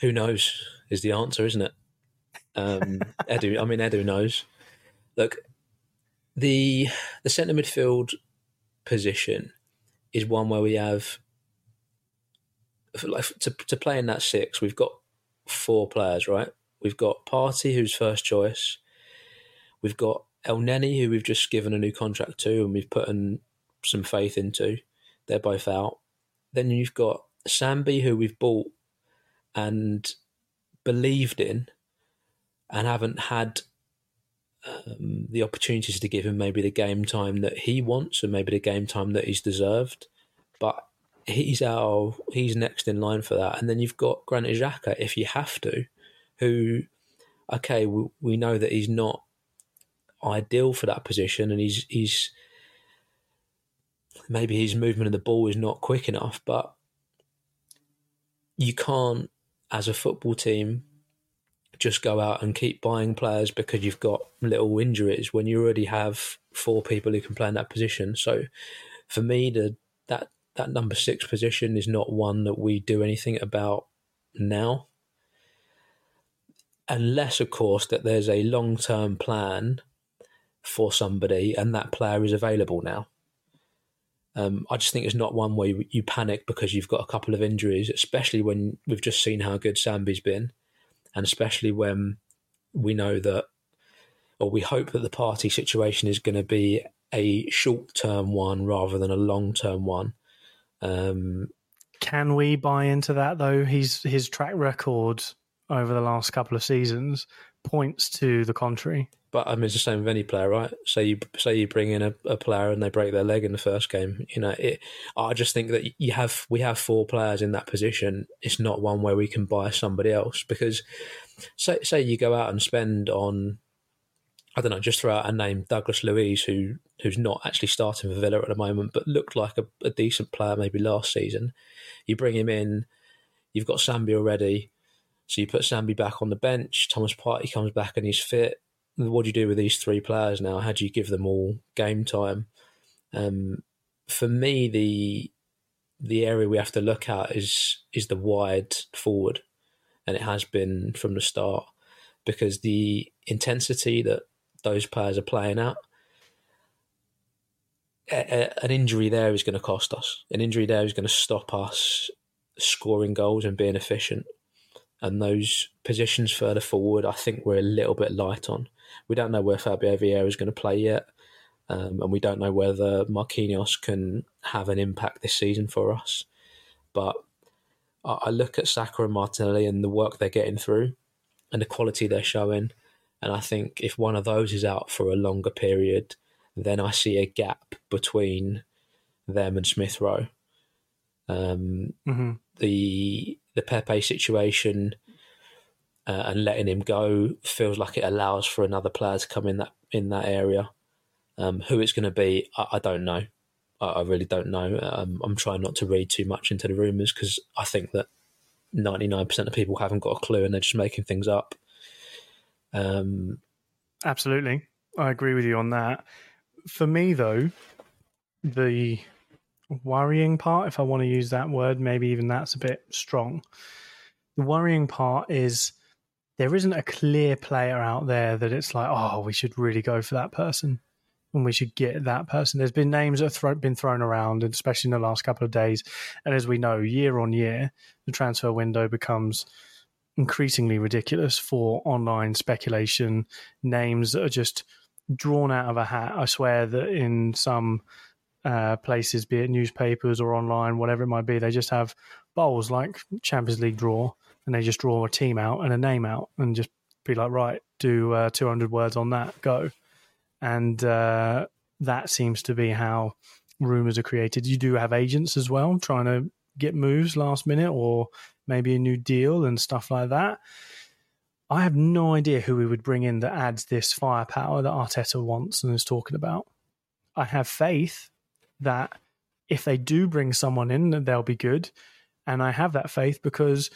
Who knows? is the answer, isn't it? Um, Edu, I mean, Edu knows. Look, the the centre midfield position is one where we have like to to play in that six. We've got four players, right? We've got Partey, who's first choice. We've got El Elneny, who we've just given a new contract to, and we've put in some faith into. They're both out. Then you've got Sambi, who we've bought, and believed in and haven't had um, the opportunities to give him maybe the game time that he wants and maybe the game time that he's deserved. But he's our he's next in line for that. And then you've got Granit Xhaka, if you have to, who okay, we, we know that he's not ideal for that position, and he's he's maybe his movement of the ball is not quick enough, but you can't as a football team just go out and keep buying players because you've got little injuries when you already have four people who can play in that position. So for me, the that that number six position is not one that we do anything about now. unless, of course, that there's a long term plan for somebody and that player is available now. Um, I just think it's not one where you, you, panic because you've got a couple of injuries, especially when we've just seen how good Sambi's been, and especially when we know that, or we hope that the Partey situation is going to be a short term one rather than a long term one. Um, Can we buy into that though? He's his track record over the last couple of seasons points to the contrary. But I mean, it's the same with any player, right? Say you say you bring in a, a player and they break their leg in the first game. You know, it, I just think that you have we have four players in that position. It's not one where we can buy somebody else because, say say you go out and spend on, I don't know, just throw out a name, Douglas Luiz, who who's not actually starting for Villa at the moment, but looked like a, a decent player maybe last season. You bring him in, you've got Sambi already, so you put Sambi back on the bench. Thomas Partey comes back and he's fit what do you do with these three players now? How do you give them all game time? Um, for me, the the area we have to look at is is the wide forward, and it has been from the start because the intensity that those players are playing at, an injury there is going to cost us. An injury there is going to stop us scoring goals and being efficient. And those positions further forward, I think we're a little bit light on. We don't know where Fabio Vieira is going to play yet. Um, and we don't know whether Marquinhos can have an impact this season for us. But I, I look at Saka and Martinelli and the work they're getting through and the quality they're showing. And I think if one of those is out for a longer period, then I see a gap between them and Smith Rowe. Um, mm-hmm. The the Pepe situation uh, and letting him go feels like it allows for another player to come in that in that area. Um, who it's going to be, I, I, don't know. I, I, really don't know. Um, I'm trying not to read too much into the rumours because I think that 99% of people haven't got a clue and they're just making things up. Um, Absolutely. I agree with you on that. For me, though, the worrying part, if I want to use that word, maybe even that's a bit strong. The worrying part is there isn't a clear player out there that it's like, oh, we should really go for that person and we should get that person. There's been names that have been thrown around, especially in the last couple of days. And as we know, year on year, the transfer window becomes increasingly ridiculous for online speculation, names that are just drawn out of a hat. I swear that in some uh, places, be it newspapers or online, whatever it might be, they just have bowls like Champions League draw and they just draw a team out and a name out and just be like, right, do uh, 200 words on that, go. And uh, that seems to be how rumors are created. You do have agents as well trying to get moves last minute or maybe a new deal and stuff like that. I have no idea who we would bring in that adds this firepower that Arteta wants and is talking about. I have faith that if they do bring someone in, they'll be good. And I have that faith because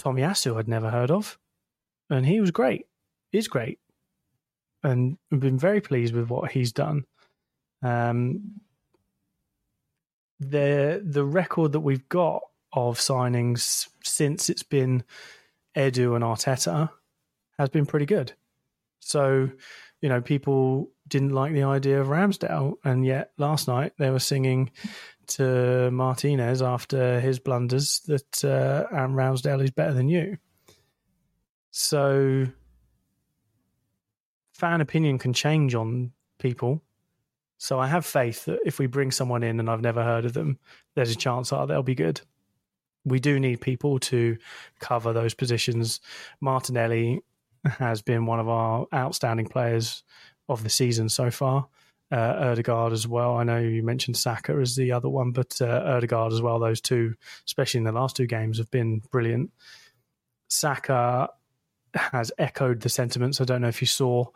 Tomiyasu I'd never heard of, and he was great. He's great, and I've been very pleased with what he's done. Um, the the record that we've got of signings since it's been Edu and Arteta has been pretty good. So, you know, people didn't like the idea of Ramsdale, and yet last night they were singing to Martinez after his blunders that uh, Aaron Ramsdale is better than you. So, fan opinion can change on people. So, I have faith that if we bring someone in and I've never heard of them, there's a chance that they'll be good. We do need people to cover those positions. Martinelli has been one of our outstanding players of the season so far uh, Odegaard as well. I know you mentioned Saka as the other one, but uh, Odegaard as well. Those two, especially in the last two games, have been brilliant. Saka has echoed the sentiments. I don't know if you saw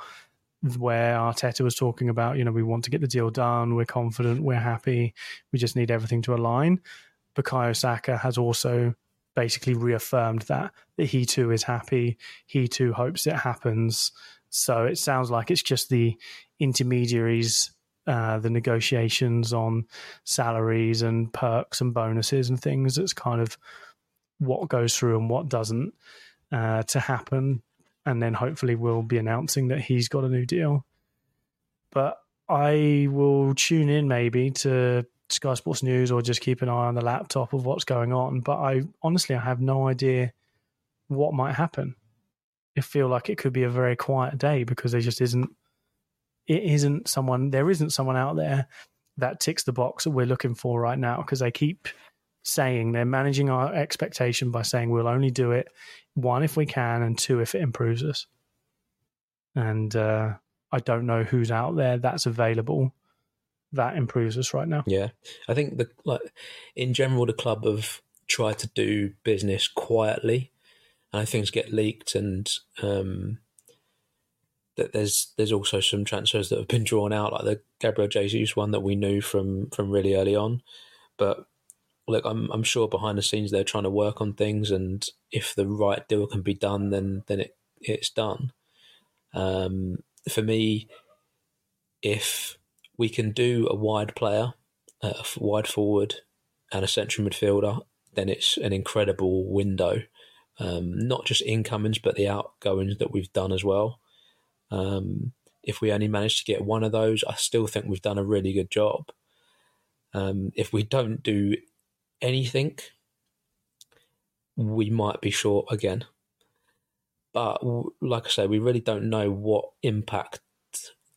where Arteta was talking about, you know, we want to get the deal done, we're confident, we're happy, we just need everything to align. Bukayo Saka has also basically reaffirmed that that he too is happy, he too hopes it happens. So it sounds like it's just the intermediaries, uh, the negotiations on salaries and perks and bonuses and things. That's kind of what goes through and what doesn't uh, to happen. and then hopefully we'll be announcing that he's got a new deal. But I will tune in maybe to Sky Sports News or just keep an eye on the laptop of what's going on. But I honestly I have no idea what might happen. Feel like it could be a very quiet day because there just isn't it isn't someone there isn't someone out there that ticks the box that we're looking for right now because they keep saying they're managing our expectation by saying we'll only do it one if we can and two if it improves us. And uh, I don't know who's out there that's available that improves us right now. Yeah, I think the like in general the club have tried to do business quietly, things get leaked, and um, that there's there's also some transfers that have been drawn out, like the Gabriel Jesus one that we knew from from really early on, but. Look, I'm I'm sure behind the scenes they're trying to work on things, and if the right deal can be done, then then it it's done. Um, for me, if we can do a wide player, a wide forward, and a central midfielder, then it's an incredible window. Um, not just incomings, but the outgoings that we've done as well. Um, if we only manage to get one of those, I still think we've done a really good job. Um, if we don't do anything, we might be short again. But like I say, we really don't know what impact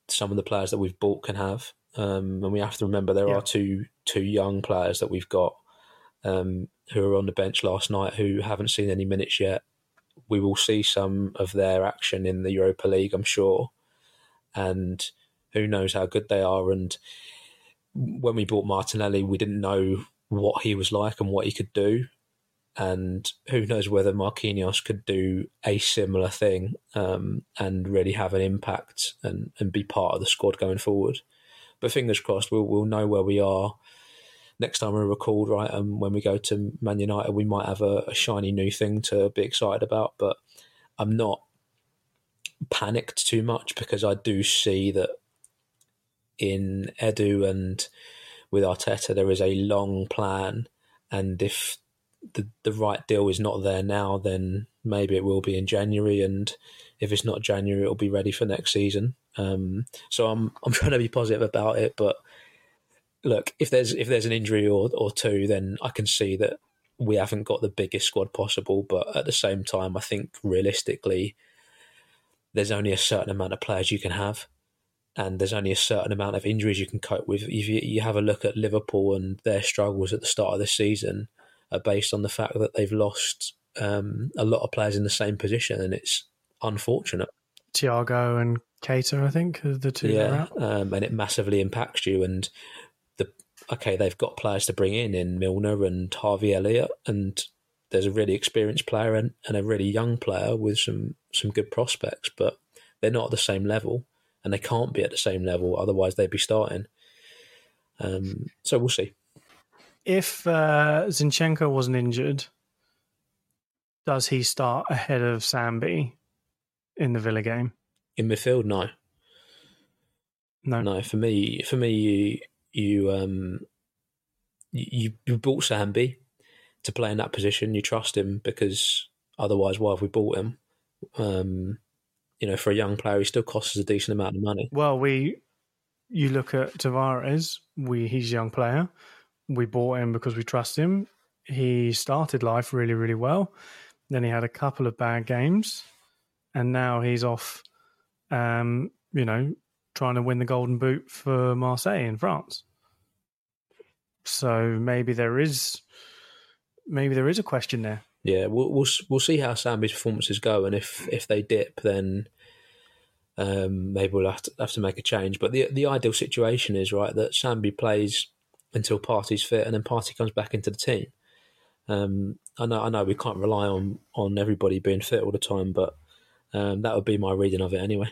some of the players that we've bought can have. Um, and we have to remember there yeah. are two two young players that we've got um, who are on the bench last night who haven't seen any minutes yet. We will see some of their action in the Europa League, I'm sure, and who knows how good they are. And when we bought Martinelli, we didn't know what he was like and what he could do and who knows whether Marquinhos could do a similar thing um, and really have an impact and, and be part of the squad going forward. But fingers crossed, we'll, we'll know where we are next time we're recalled, right? And when we go to Man United, we might have a, a shiny new thing to be excited about. But I'm not panicked too much because I do see that in Edu and with Arteta, there is a long plan. And if the the right deal is not there now, then maybe it will be in January, and if it's not January, it'll be ready for next season. Um, so I'm I'm trying to be positive about it, but look, if there's if there's an injury or or two, then I can see that we haven't got the biggest squad possible. But at the same time, I think realistically, there's only a certain amount of players you can have. And there's only a certain amount of injuries you can cope with. If you, you have a look at Liverpool and their struggles at the start of the season, are based on the fact that they've lost um, a lot of players in the same position, and it's unfortunate. Thiago and Keita, I think, are the two. Yeah, um, and it massively impacts you. And okay, they've got players to bring in in Milner and Harvey Elliott, and there's a really experienced player and, and a really young player with some some good prospects, but they're not at the same level, and they can't be at the same level. Otherwise, they'd be starting. Um, so we'll see if uh, Zinchenko wasn't injured, does he start ahead of Sambi in the Villa game? In midfield, no. No, no. For me, for me, you um you you bought Sambi to play in that position. You trust him because otherwise, why have we bought him? Um, you know, for a young player, he still costs us a decent amount of money. Well, we you look at Tavares. We he's a young player we bought him because we trust him. He started life really, really well. Then he had a couple of bad games, and now he's off. Um, you know, trying to win the Golden Boot for Marseille in France. So maybe there is, maybe there is a question there. Yeah, we'll we'll, we'll see how Sambi's performances go, and if if they dip, then um, maybe we'll have to have to make a change. But the the ideal situation is right that Sambi plays until Partey's fit, and then Partey comes back into the team. Um, I know, I know, we can't rely on on everybody being fit all the time, but um, that would be my reading of it anyway.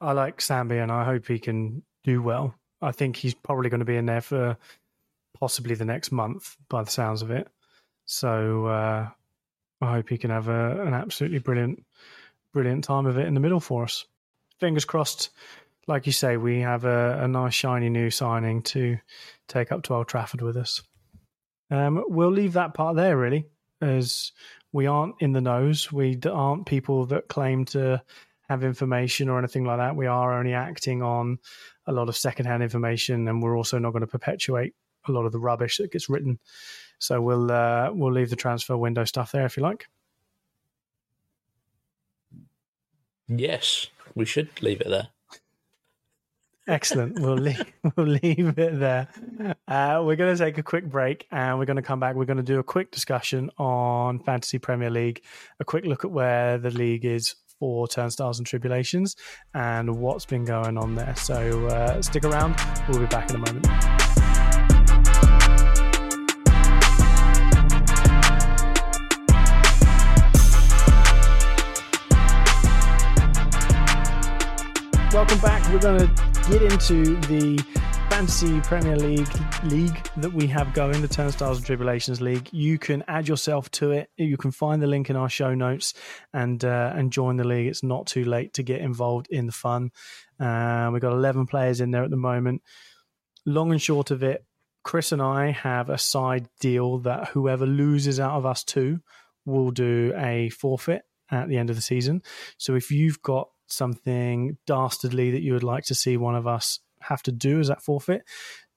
I like Sambi, and I hope he can do well. I think he's probably going to be in there for possibly the next month, by the sounds of it. So uh, I hope he can have a, an absolutely brilliant, brilliant time of it in the middle for us. Fingers crossed like you say, we have a, a nice shiny new signing to take up to Old Trafford with us. Um, we'll leave that part there, really, as We aren't in the nose. We aren't people that claim to have information or anything like that. We are only acting on a lot of secondhand information, and we're also not going to perpetuate a lot of the rubbish that gets written. So we'll uh, we'll leave the transfer window stuff there if you like. Yes, we should leave it there. Excellent. We'll leave, we'll leave it there. Uh, we're going to take a quick break and we're going to come back. We're going to do a quick discussion on Fantasy Premier League, a quick look at where the league is for Turnstiles and Tribulations and what's been going on there. So uh, stick around. We'll be back in a moment. Welcome back. We're going to get into the fantasy Premier League league that we have going, the Turnstiles and Tribulations League. You can add yourself to it. You can find the link in our show notes and uh, and join the league. It's not too late to get involved in the fun. Uh, we've got eleven players in there at the moment. Long and short of it, Chris and I have a side deal that whoever loses out of us two will do a forfeit at the end of the season. So if you've got something dastardly that you would like to see one of us have to do as that forfeit,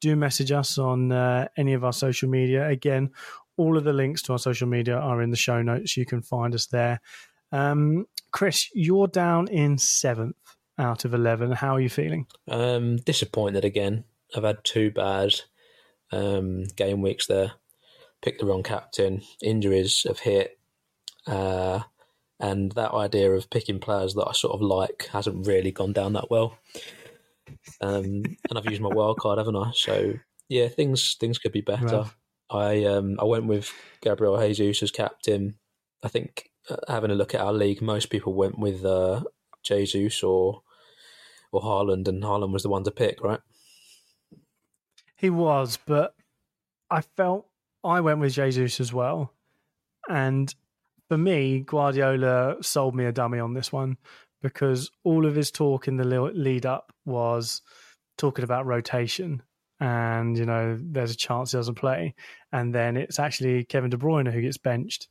do message us on uh, any of our social media. Again, all of the links to our social media are in the show notes. You can find us there. Um, Chris, you're down in seventh out of 11. How are you feeling? Um, disappointed again. I've had two bad um, game weeks there. Picked the wrong captain. Injuries have hit. Uh, and that idea of picking players that I sort of like hasn't really gone down that well. Um, and I've used my wild card, haven't I? So yeah, things things could be better. I um, I went with Gabriel Jesus as captain. I think uh, having a look at our league, most people went with uh, Jesus or or Haaland, and Haaland was the one to pick, right? He was, but I felt I went with Jesus as well, and for me, Guardiola sold me a dummy on this one because all of his talk in the lead up was talking about rotation and you know there's a chance he doesn't play. And then it's actually Kevin De Bruyne who gets benched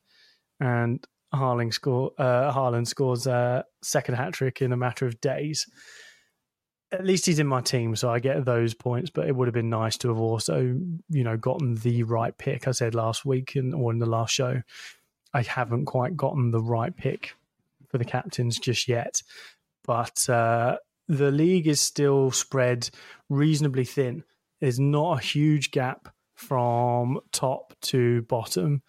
and Haaland score uh, Haaland scores a second hat trick in a matter of days. At least he's in my team so I get those points but it would have been nice to have also you know gotten the right pick. I said last week in, or in the last show I haven't quite gotten the right pick for the captains just yet. But uh, the league is still spread reasonably thin. There's not a huge gap from top to bottom.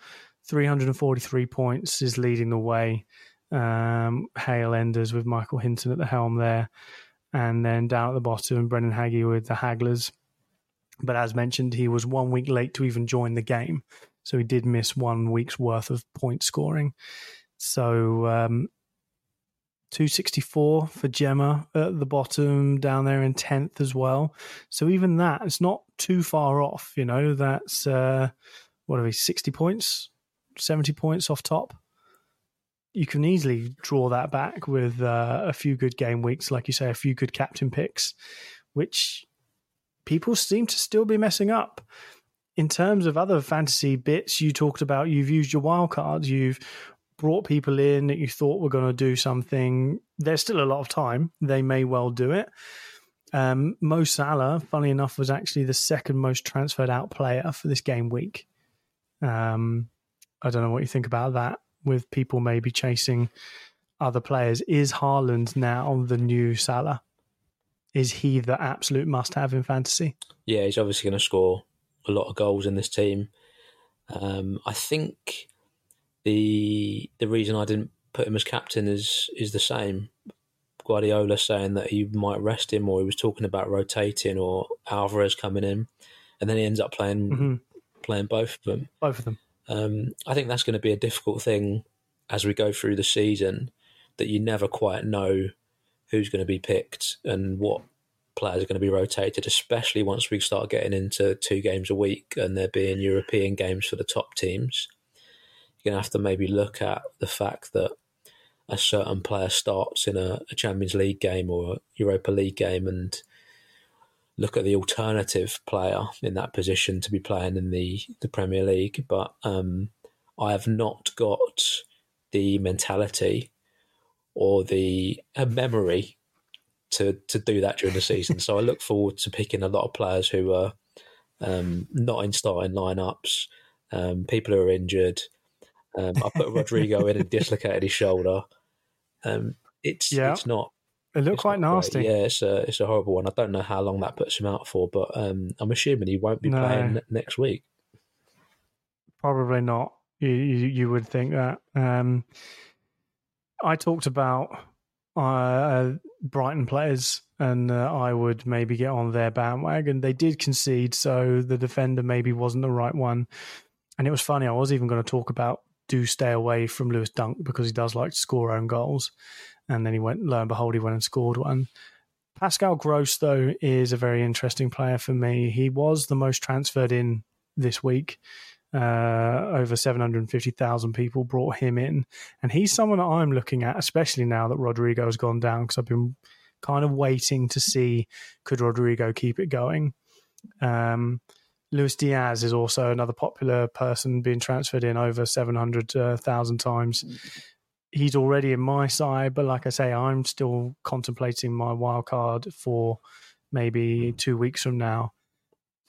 343 points is leading the way. Um, Hale Enders with Michael Hinton at the helm there. And then down at the bottom, Brendan Haggy with the Hagglers. But as mentioned, he was one week late to even join the game. So he did miss one week's worth of point scoring. So um, 264 for Gemma at the bottom, down there in 10th as well. So even that, it's not too far off. You know, that's, uh, what are we, 60 points, 70 points off top? You can easily draw that back with uh, a few good game weeks, like you say, a few good captain picks, which people seem to still be messing up in terms of other fantasy bits, you talked about you've used your wild cards, you've brought people in that you thought were going to do something. There's still a lot of time; they may well do it. Um, Mo Salah, funny enough, was actually the second most transferred out player for this game week. Um, I don't know what you think about that. With people maybe chasing other players, is Haaland now the new Salah? Is he the absolute must-have in fantasy? Yeah, he's obviously going to score a lot of goals in this team. Um, I think the the reason I didn't put him as captain is is the same. Guardiola saying that he might rest him, or he was talking about rotating, or Alvarez coming in, and then he ends up playing mm-hmm. playing both of them. Both of them. Um, I think that's going to be a difficult thing as we go through the season. That you never quite know who's going to be picked and what players are going to be rotated, especially once we start getting into two games a week and there being European games for the top teams. Going to have to maybe look at the fact that a certain player starts in a, a Champions League game or a Europa League game and look at the alternative player in that position to be playing in the, the Premier League. But um, I have not got the mentality or the memory to to do that during the season. so I look forward to picking a lot of players who are um, not in starting lineups, um, people who are injured. Um, I put Rodrigo in and dislocated his shoulder. Um, it's yeah. it's not. It looked quite nasty. Great. Yeah, it's a it's a horrible one. I don't know how long that puts him out for, but um, I'm assuming he won't be no. playing next week. Probably not. You you, you would think that. Um, I talked about uh, Brighton players, and uh, I would maybe get on their bandwagon. They did concede, so the defender maybe wasn't the right one. And it was funny. I was even going to talk about do stay away from Lewis Dunk because he does like to score own goals. And then he went, lo and behold, he went and scored one. Pascal Gross, though, is a very interesting player for me. He was the most transferred in this week. Uh, over 750,000 people brought him in. And he's someone that I'm looking at, especially now that Rodrigo has gone down, because I've been kind of waiting to see could Rodrigo keep it going. Um, Luis Diaz is also another popular person being transferred in over 700,000 uh, times. He's already in my side, but like I say, I'm still contemplating my wild card for maybe hmm. two weeks from now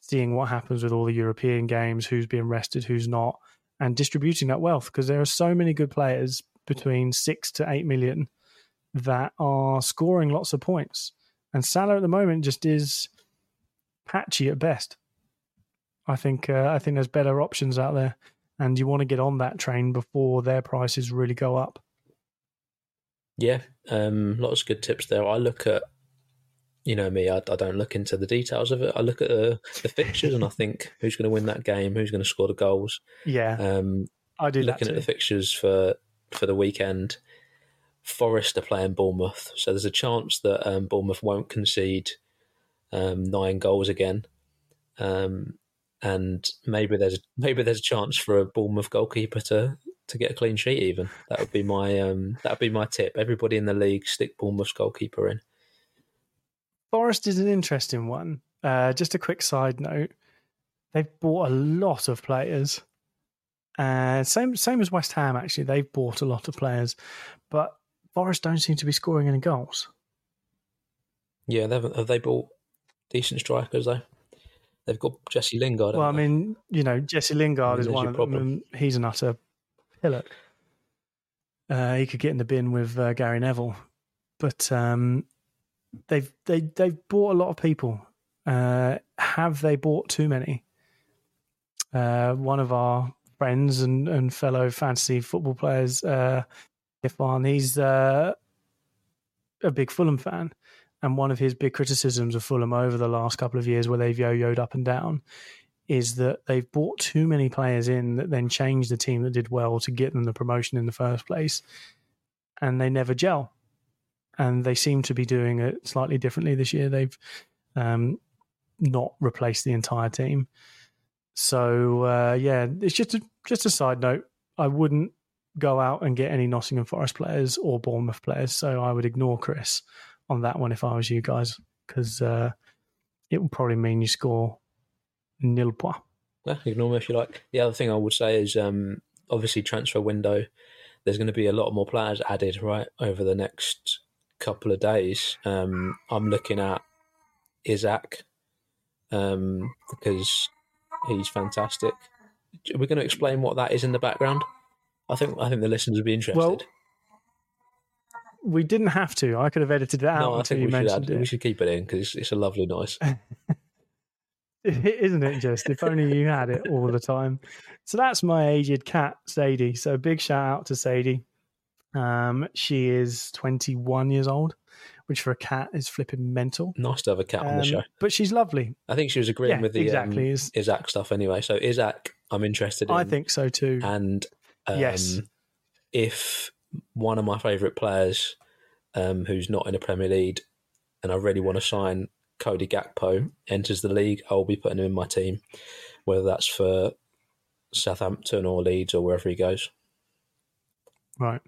seeing what happens with all the European games, who's being rested, who's not, and distributing that wealth because there are so many good players between six to eight million that are scoring lots of points. And Salah at the moment just is patchy at best. I think uh, I think there's better options out there, and you want to get on that train before their prices really go up. Yeah, um, lots of good tips there. I look at you know me, I, I, don't look into the details of it. I look at the, the fixtures and I think who's going to win that game, who's going to score the goals. Yeah, um, I do. Looking at the fixtures for for the weekend, Forest are playing Bournemouth, so there's a chance that um, Bournemouth won't concede um, nine goals again, um, and maybe there's maybe there's a chance for a Bournemouth goalkeeper to to get a clean sheet. Even that would be my um, that would be my tip. Everybody in the league stick Bournemouth's goalkeeper in. Forest is an interesting one. Uh, just a quick side note: they've bought a lot of players. Uh, same same as West Ham. Actually, they've bought a lot of players, but Forest don't seem to be scoring any goals. Yeah, they have they bought decent strikers though? They've got Jesse Lingard. Well, I mean, you know, Jesse Lingard is one of problem. them. He's an utter pillock. Uh, he could get in the bin with uh, Gary Neville, but um, they've they they've bought a lot of people. Uh, have they bought too many? Uh, one of our friends and, and fellow fantasy football players, uh, Ifan, he's uh, a big Fulham fan, and one of his big criticisms of Fulham over the last couple of years, where they've yo-yoed up and down, is that they've bought too many players in that then changed the team that did well to get them the promotion in the first place, and they never gel and they seem to be doing it slightly differently this year. They've um, not replaced the entire team. So uh, yeah, it's just a, just a side note. I wouldn't go out and get any Nottingham Forest players or Bournemouth players. So I would ignore Chris on that one if I was you guys, because uh, it would probably mean you score nil point. Yeah, ignore me if you like. The other thing I would say is um, obviously transfer window. There's going to be a lot more players added right over the next couple of days, um, I'm looking at Isak um, because he's fantastic. We're going to explain what that is in the background. I think I think the listeners would be interested. Well, we didn't have to. I could have edited it out. No, I think we should, add, we should keep it in because it's, it's, a lovely noise. Isn't it just? If only you had it all the time. So that's my aged cat, Sadie. So big shout out to Sadie. Um, she is 21 years old, which for a cat is flipping mental. Nice to have a cat um, on the um, show. But she's lovely. I think she was agreeing yeah, with the exactly. Um, Isak stuff anyway. So Isak, I'm interested in. I think so too. And um, yes, if one of my favourite players um, who's not in the Premier League and I really want to sign Cody Gakpo enters the league, I'll be putting him in my team, whether that's for Southampton or Leeds or wherever he goes. Right.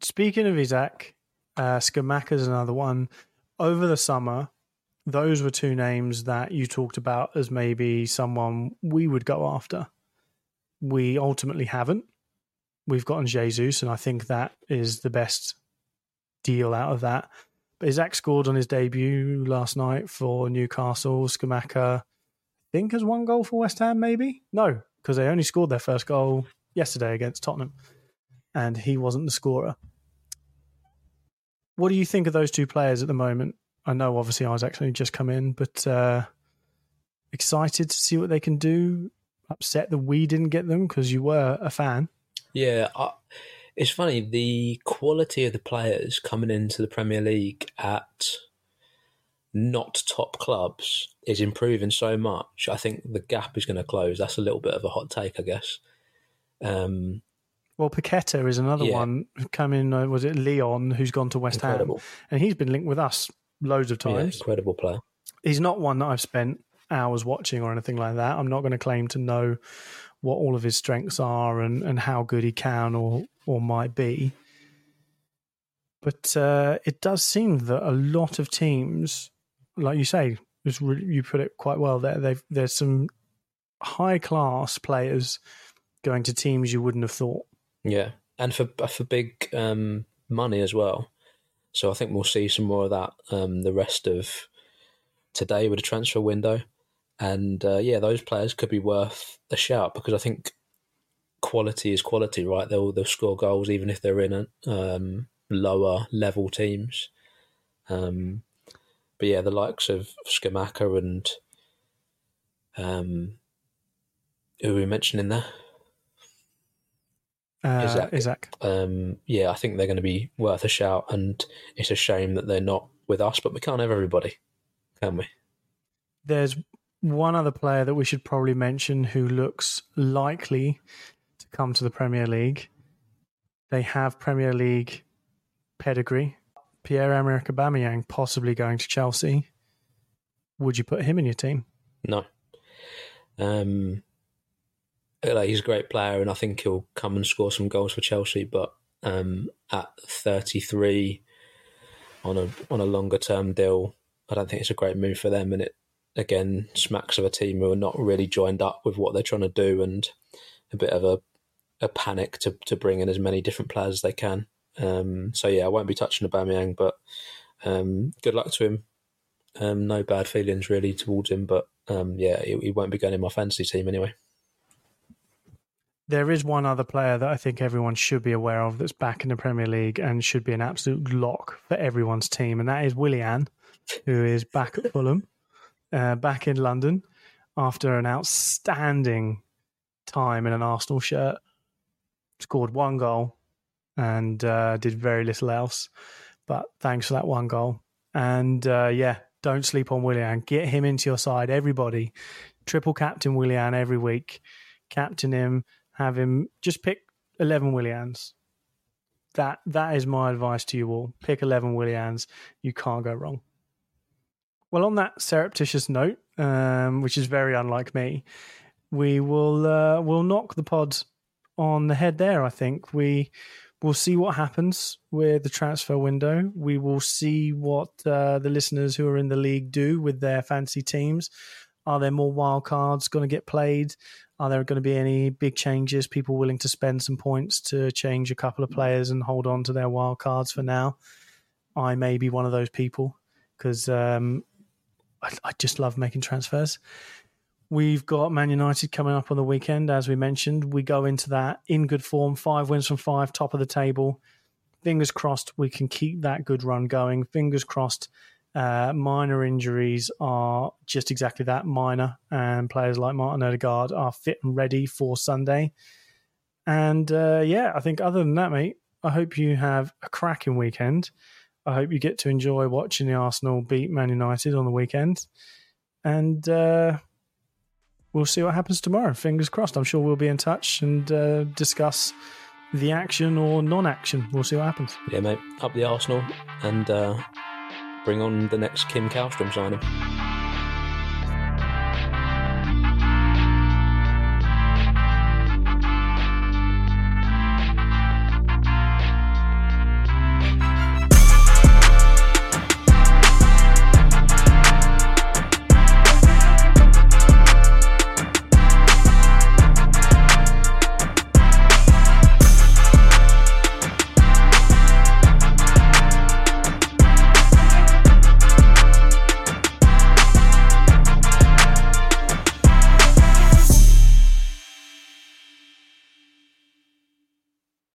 Speaking of Isak, uh, is another one. Over the summer, those were two names that you talked about as maybe someone we would go after. We ultimately haven't. We've gotten Jesus, and I think that is the best deal out of that. But Isak scored on his debut last night for Newcastle. Scamacca, I think, has one goal for West Ham, maybe? No, because they only scored their first goal yesterday against Tottenham, and he wasn't the scorer. What do you think of those two players at the moment? I know, obviously, Isak's only just come in, but uh, excited to see what they can do. Upset that we didn't get them because you were a fan. Yeah, I, it's funny the quality of the players coming into the Premier League at not top clubs is improving so much. I think the gap is going to close. That's a little bit of a hot take, I guess. Um, well, Paqueta is another Yeah. one coming. Uh, was it Leon who's gone to West incredible, Ham, and he's been linked with us loads of yeah, times. incredible player. He's not one that I've spent hours watching or anything like that. I'm not going to claim to know what all of his strengths are and, and how good he can or or might be. But uh, it does seem that a lot of teams, like you say, you put it quite well there. They've, there's some high class players going to teams you wouldn't have thought. Yeah, and for for big um, money as well. So I think we'll see some more of that um, the rest of today with the transfer window, and uh, yeah, those players could be worth a shout because I think quality is quality, right? They'll they'll score goals even if they're in a, um, lower level teams. Um, but yeah, the likes of Scamacca and um, who are we mentioning there? Uh, Isak. Isaac. um, yeah, I think they're going to be worth a shout, and it's a shame that they're not with us. But we can't have everybody, can we? There's one other player that we should probably mention who looks likely to come to the Premier League. They have Premier League pedigree. Pierre-Emerick Aubameyang possibly going to Chelsea. Would you put him in your team? No. Um, like, he's a great player, and I think he'll come and score some goals for Chelsea. But um, at 33, on a on a longer term deal, I don't think it's a great move for them. And it again smacks of a team who are not really joined up with what they're trying to do, and a bit of a a panic to to bring in as many different players as they can. Um, so yeah, I won't be touching the Aubameyang, but um, good luck to him. Um, no bad feelings really towards him, but um, yeah, he, he won't be going in my fantasy team anyway. There is one other player that I think everyone should be aware of that's back in the Premier League and should be an absolute lock for everyone's team, and that is Willian, who is back at Fulham, uh, back in London after an outstanding time in an Arsenal shirt. Scored one goal and uh, did very little else, but thanks for that one goal. And uh, yeah, don't sleep on Willian. Get him into your side, everybody. Triple captain Willian every week. Captain him have him just pick 11 Willians. That that is my advice to you all. Pick 11 Willians. You can't go wrong. Well, on that surreptitious note, um, which is very unlike me, we will uh, will knock the pod on the head there. I think we will see what happens with the transfer window. We will see what uh, the listeners who are in the league do with their fancy teams. Are there more wild cards going to get played? Are there going to be any big changes? People willing to spend some points to change a couple of players and hold on to their wild cards for now? I may be one of those people because um, I, I just love making transfers. We've got Man United coming up on the weekend, as we mentioned. We go into that in good form, five wins from five, top of the table. Fingers crossed we can keep that good run going. Fingers crossed uh, minor injuries are just exactly that minor, and players like Martin Odegaard are fit and ready for Sunday. And uh, yeah, I think other than that, mate, I hope you have a cracking weekend. I hope you get to enjoy watching the Arsenal beat Man United on the weekend. And uh, we'll see what happens tomorrow. Fingers crossed. I'm sure we'll be in touch and uh, discuss the action or non action. We'll see what happens. Yeah, mate, up the Arsenal and uh, bring on the next Kim Kallstrom signing.